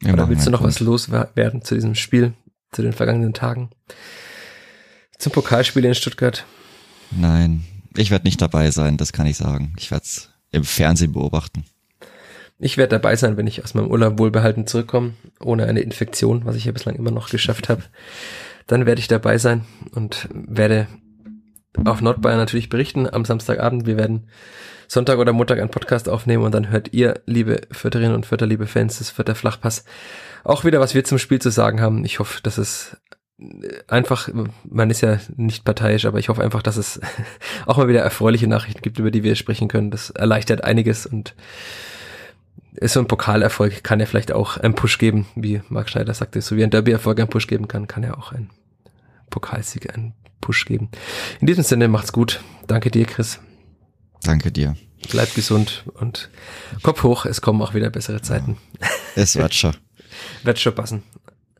Speaker 1: Wir Oder willst du noch Punkt. was loswerden zu diesem Spiel, zu den vergangenen Tagen? Zum Pokalspiel in Stuttgart?
Speaker 2: Nein, ich werde nicht dabei sein, das kann ich sagen. Ich werde es im Fernsehen beobachten.
Speaker 1: Ich werde dabei sein, wenn ich aus meinem Urlaub wohlbehalten zurückkomme, ohne eine Infektion, was ich ja bislang immer noch geschafft habe. Dann werde ich dabei sein und werde auf Nordbayern natürlich berichten am Samstagabend. Wir werden Sonntag oder Montag einen Podcast aufnehmen und dann hört ihr, liebe Förderinnen und Förder, liebe Fans des Förder Flachpass, auch wieder, was wir zum Spiel zu sagen haben. Ich hoffe, dass es einfach, man ist ja nicht parteiisch, aber ich hoffe einfach, dass es auch mal wieder erfreuliche Nachrichten gibt, über die wir sprechen können. Das erleichtert einiges und ist so ein Pokalerfolg kann ja vielleicht auch einen Push geben, wie Marc Schneider sagte, so wie ein Derby-Erfolg einen Push geben kann, kann ja auch ein Pokalsieg einen Push geben. In diesem Sinne macht's gut. Danke dir, Chris.
Speaker 2: Danke dir.
Speaker 1: Bleibt gesund und Kopf hoch, es kommen auch wieder bessere Zeiten.
Speaker 2: Es wird schon.
Speaker 1: Wird schon passen.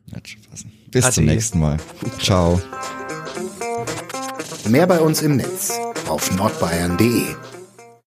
Speaker 2: Wird schon passen. Bis
Speaker 1: Ade.
Speaker 2: zum nächsten Mal. Ciao.
Speaker 3: Mehr bei uns im Netz auf nordbayern.de.